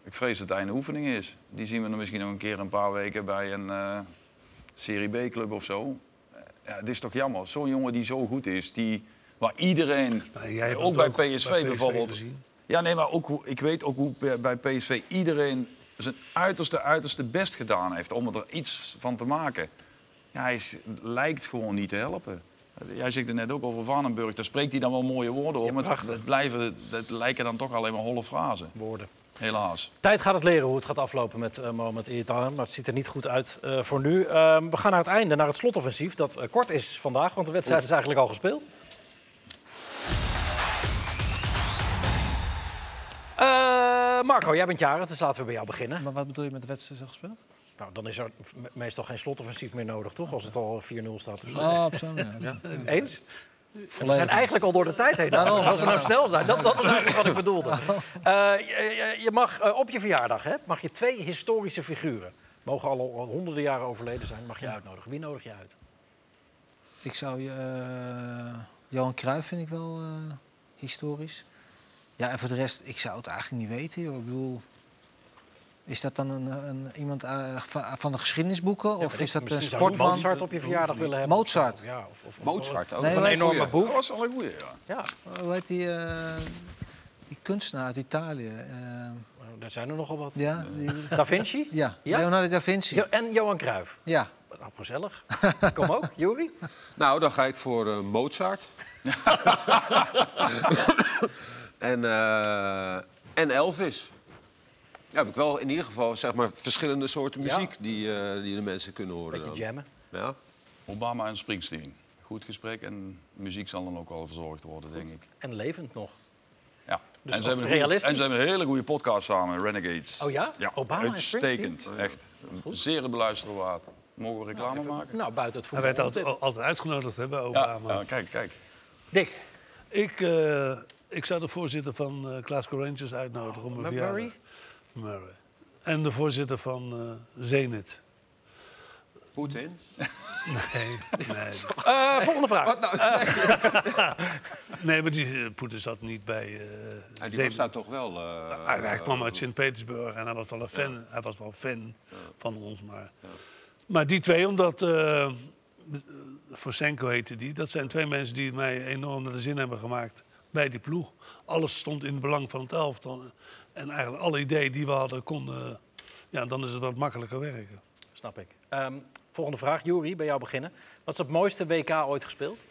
ik vrees dat het einde oefening is. Die zien we dan misschien nog een keer een paar weken bij een eh, Serie B-club of zo. Ja, het is toch jammer. Zo'n jongen die zo goed is, die, waar iedereen, Nou, jij ook het bij PSV, bijvoorbeeld. Ja, nee, maar ook, ik weet ook hoe bij- bij PSV iedereen zijn uiterste, uiterste best gedaan heeft om er iets van te maken. Ja, hij is- lijkt gewoon niet te helpen. Jij zegt het net ook over Vanenburg. Daar spreekt hij dan wel mooie woorden op. maar het, blijven, dat lijken dan toch alleen maar holle frazen. Woorden. Helaas. Tijd gaat het leren hoe het gaat aflopen met eh Mohamed Iatan. Maar het ziet er niet goed uit eh, voor nu. Ehm, we gaan naar het einde, naar het slotoffensief. Dat eh, kort is vandaag, want de wedstrijd is eigenlijk al gespeeld. Eh, Marco, jij bent jarig, dus laten we bij jou beginnen. Maar wat bedoel je met de wedstrijd al gespeeld? Nou, dan is er me- meestal geen slotoffensief meer nodig, toch? Als het al 4-0 staat of zo. Oh, op zo'n manier. Ja. Eens? We zijn eigenlijk al door de tijd heen. Als we nou snel zijn, dat, dat was eigenlijk wat ik bedoelde. Eh, je, mag eh, op je verjaardag hè, mag je twee historische figuren, mogen al, al honderden jaren overleden zijn, mag je uitnodigen. Wie nodig je uit? Ik zou je... eh, Johan Cruijff vind ik wel eh, historisch. Ja, en voor de rest, ik zou het eigenlijk niet weten. Joh. Ik bedoel, is dat dan een, een, iemand eh, van, de geschiedenisboeken? of is dat een sportman? Mozart op je verjaardag willen hebben. Mozart. Ja, of, of, of- Mozart ook. Nee, een enorme Dat boef. was wel een goeie, ja. Ja, Hoe heet die, eh, die kunstenaar uit Italië? Eh, nou, daar zijn er nogal wat. ja, die, Da Vinci? ja, Ja? Leonardo da Vinci. Jo- en Johan Cruijff. Ja. Nou, gezellig. Kom ook, Juri. Nou, dan ga ik voor eh, Mozart. en, eh, en Elvis. Ja, heb ik wel in ieder geval zeg maar, verschillende soorten Ja. muziek die, eh, die de mensen kunnen horen. Beetje dan. jammen. Ja. Obama en Springsteen. Goed gesprek en muziek zal dan ook wel verzorgd worden, denk ik. En levend nog. Ja. Dus en, ze hebben een goeie- en ze hebben een hele goede podcast samen, Renegades. Oh ja? Ja, Obama en uitstekend. Echt. Zeer beluisteren waard. Mogen we reclame maken? Nou, buiten het Hij voetbal. werd altijd, altijd uitgenodigd hè, bij Obama. ja, kijk, kijk. Dick, Ik, eh, ik zou de voorzitter van eh Glasgow Rangers uitnodigen om een verjaardag. Murray? Murray. En de voorzitter van eh Zenit. Poetin. Nee, nee. Eh, volgende vraag. nee maar die eh, Poetin zat niet bij eh Ja, die Zenit. was daar toch wel... eh, Hij, hij kwam uit Sint-Petersburg en hij was wel een fan, hij was wel fan van ons. Maar, maar die twee, omdat uh, Fosenko heette die, dat zijn twee mensen die mij enorm naar de zin hebben gemaakt bij die ploeg. Alles stond in het belang van het elftal. En eigenlijk alle ideeën die we hadden konden, ja, dan is het wat makkelijker werken. Snap ik. Ehm, volgende vraag. Juri, bij jou beginnen. Wat is het mooiste WK ooit gespeeld?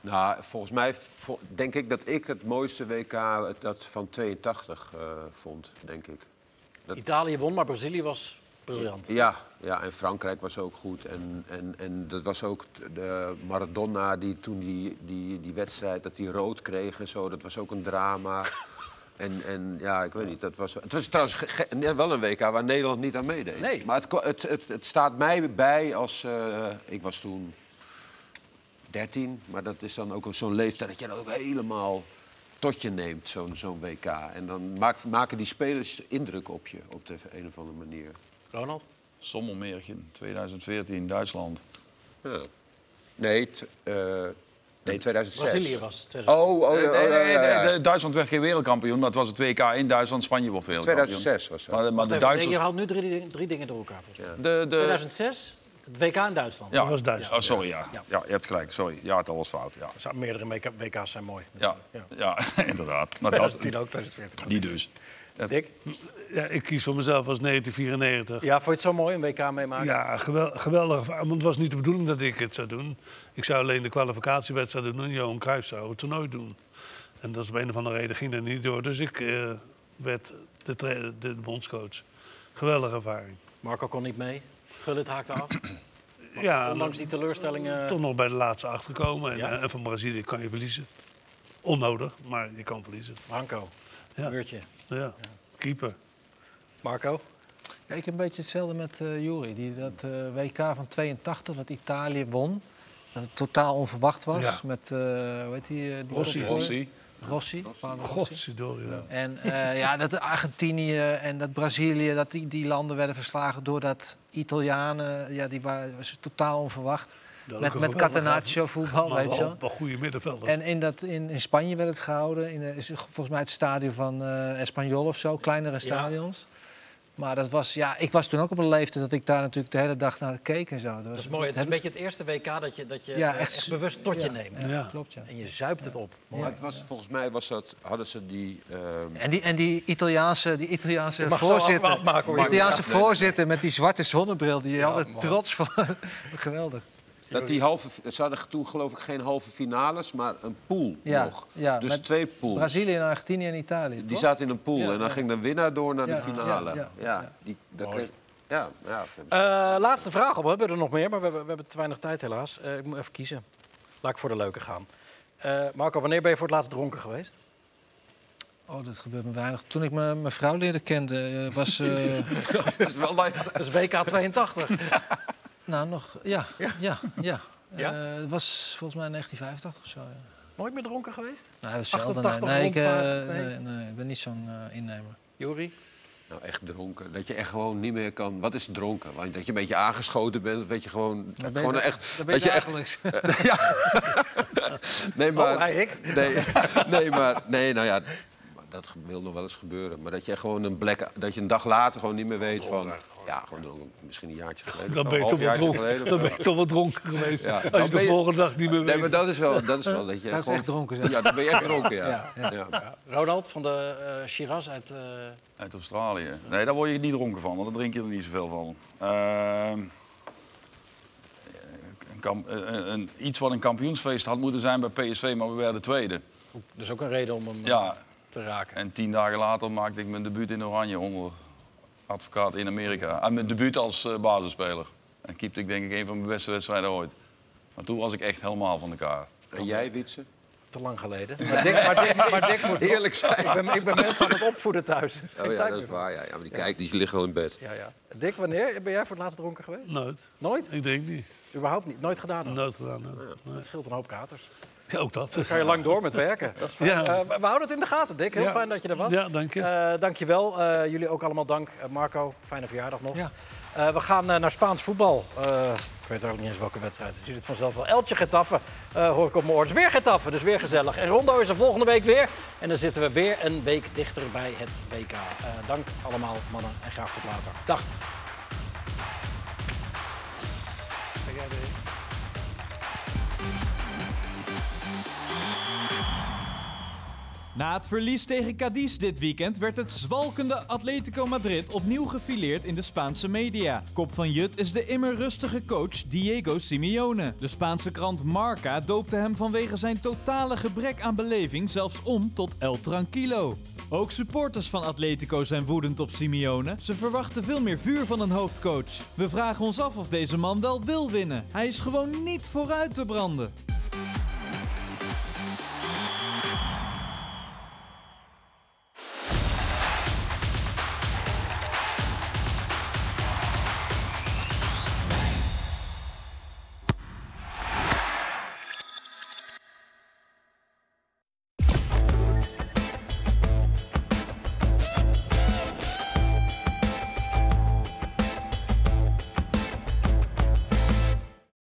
Nou, volgens mij denk ik dat ik het mooiste WK dat van 82 eh, vond, denk ik. Dat- Italië won, maar Brazilië was briljant. Ja, ja, en Frankrijk was ook goed. En, en, en dat was ook de Maradona die toen die, die, die wedstrijd dat hij rood kreeg en zo. Dat was ook een drama. En, en ja, ik weet niet. Dat was, het was trouwens wel een WK waar Nederland niet aan meedeed. Nee. Maar het, het, het, het staat mij bij als... eh, ik was toen 13, maar dat is dan ook zo'n leeftijd dat je dat ook helemaal tot je neemt, zo'n zo'n WK. En dan maakt, maken die spelers indruk op je op de een of andere manier. Ronald? Sommelmeertje, 2014, Duitsland. Ja. Nee, t- eh, nee, 2006. Brazilië was het. Oh, oh, oh, Nee, oh, nee, nee, ja, ja. nee, de- Duitsland werd geen wereldkampioen, maar het was het WK in Duitsland. Spanje wordt wereldkampioen. 2006 was dat. Maar, maar de Duitsers... Je haalt nu drie, dingen- drie dingen door elkaar. mij. De, de, 2006, het WK in Duitsland. ja. Dat was Duitsland. Oh, sorry, ja. Ja. ja. je hebt gelijk. Sorry, ja, het was fout. Ja, Er zijn Meerdere WK WK's zijn mooi. ja, ja. inderdaad. Maar dat, 2010 ook, 2014. die dus. Dick? Ja, ik kies voor mezelf als 1994. Ja, vond je het zo mooi, een WK meemaken? Ja, gewel- geweldig. Want het was niet de bedoeling dat ik het zou doen. Ik zou alleen de kwalificatiewedstrijd doen en Johan Cruijff zou het toernooi doen. En dat is op een of andere reden ging dat niet door. Dus ik eh, werd de, tra- de bondscoach. Geweldige ervaring. Marco kon niet mee. Gullit haakte af. Ja, Ondanks die teleurstellingen. toch nog bij de laatste acht gekomen. En, Ja. eh, en van Brazilië kan je verliezen. Onnodig, maar je kan verliezen. Marco, Ja. uurtje. Ja, keeper. Marco? Ja, ik heb een beetje hetzelfde met eh Juri. Die, dat eh, WK van 82, dat Italië won. Dat het totaal onverwacht was. Ja. Met, eh hoe heet die? eh, die Rossi. Rossi. Rossi. Rossi. Godzijdank. Ja. En eh, ja, dat Argentinië en dat Brazilië, dat die, die landen werden verslagen doordat Italianen, ja, die waren was totaal onverwacht. Dat Met, een met Catenaccio voetbal, weet je wel, wel goede middenvelder. En in, dat, in, in Spanje werd het gehouden. In, eh, is volgens mij het stadion van eh Espanyol of zo, kleinere stadions. Maar dat was, ja, ik was toen ook op een leeftijd dat ik daar natuurlijk de hele dag naar keek en zo. Dat, was, Dat is mooi. Het is een beetje het eerste WK dat je, dat je Ja, eh, echt bewust tot je neemt. Ja, Ja. klopt, ja. En je zuipt het op. Maar het was, volgens mij was dat, hadden ze die... ehm, En die, en die Italiaanse, die Italiaanse Je mag zo voorzitter, af- afmaken, hoor. die Italiaanse voorzitter met die zwarte zonnebril, die je altijd trots vond. Geweldig. Dat die halve, ze hadden toen geloof ik geen halve finales, maar een pool Ja, nog. ja, dus twee pools. Brazilië, Argentinië en Italië. Die toch? zaten in een pool Ja, en dan ja. ging de winnaar door naar Ja, de finale. ja, Ja, ja, Die, dat kreeg- ja, ja. Eh, laatste vraag op. We hebben er nog meer, maar we hebben, we hebben te weinig tijd helaas. Eh, ik moet even kiezen. Laat ik voor de leuke gaan. Eh, Marco, wanneer ben je voor het laatst dronken geweest? Oh, dat gebeurt me weinig. Toen ik mijn mijn vrouw leerde kende, eh, was... eh, dat is wel lang. Dat is WK 82. nou, nog... Ja, ja, ja. ja. Ja? Eh, het was volgens mij 1985 of zo, ja. Nooit meer dronken geweest? Nou, dat zelden. 88 nee, nee, ik, eh, nee. nee, nee, ik ben niet zo'n eh, innemer. Juri? Nou, echt dronken. Dat je echt gewoon niet meer kan. Wat is dronken? Want Dat je een beetje aangeschoten bent. Dat je gewoon. Dan ben je gewoon echt. dan ben je dat je echt. ja. nee, maar. Oh, hij hikt. Nee, nee, maar. Nee, nou ja. Dat wil nog wel eens gebeuren. Maar dat je gewoon een black. Dat je een dag later gewoon niet meer weet van. Ja, gewoon misschien een jaartje geleden. Dan of ben je een toch wel dronken, of dan zo. ben je toch wel dronken geweest. Ja. Als Dan je de je- volgende dag niet meer weet. Nee, maar dat is wel, dat is wel dat je Dat is gewoon... echt dronken zijn. Ja, dan ben je echt dronken, ja. Ja, ja. Ja. Ronald van de eh Shiraz uit... eh, Uit Australië. Nee, daar word je niet dronken van, want daar drink je er niet zoveel van. Ehm, een kamp- een- een- iets wat een kampioensfeest had moeten zijn bij PSV, maar we werden tweede. dus ook een reden om hem eh, Ja, te raken. en tien dagen later maakte ik mijn debuut in Oranje onder advocaat in Amerika. En mijn debuut als eh, basisspeler. En keepte ik denk ik een van mijn beste wedstrijden ooit. Maar toen was ik echt helemaal van de kaart. En jij, Wietse? Te lang geleden. Maar Dick, maar Dick, maar Dick moet... Eerlijk zijn. Ik ben, ik ben mensen aan het opvoeden thuis. Oh ja, dat is waar. Ja, ja maar die, kijk, die liggen al in bed. Ja, ja. Dick, wanneer ben jij voor het laatst dronken geweest? Nooit. Nooit? Ik denk niet. Überhaupt niet? Nooit gedaan? Nooit gedaan. Nee. Het scheelt een hoop katers. Ja, ook dat. Dan ga je lang door met werken. Dat is fijn. Ja. Eh, we houden het in de gaten, Dick. Heel Ja. fijn dat je er was. Ja, dank je. Eh, dank je wel. Eh, jullie ook allemaal dank. Marco, fijne verjaardag nog. Ja. We gaan naar Spaans voetbal. Ik weet ook niet eens welke wedstrijd. Je ziet het vanzelf wel. Eltje Getafe hoor ik op mijn oor. Weer Getafe, dus weer gezellig. En Rondo is er volgende week weer. En dan zitten we weer een week dichter bij het WK. Dank allemaal, mannen. En graag tot later. Dag. Na het verlies tegen Cadiz dit weekend werd het zwalkende Atletico Madrid opnieuw gefileerd in de Spaanse media. Kop van Jut is de immer rustige coach Diego Simeone. De Spaanse krant Marca doopte hem vanwege zijn totale gebrek aan beleving zelfs om tot El Tranquilo. Ook supporters van Atletico zijn woedend op Simeone. Ze verwachten veel meer vuur van een hoofdcoach. We vragen ons af of deze man wel wil winnen. Hij is gewoon niet vooruit te branden.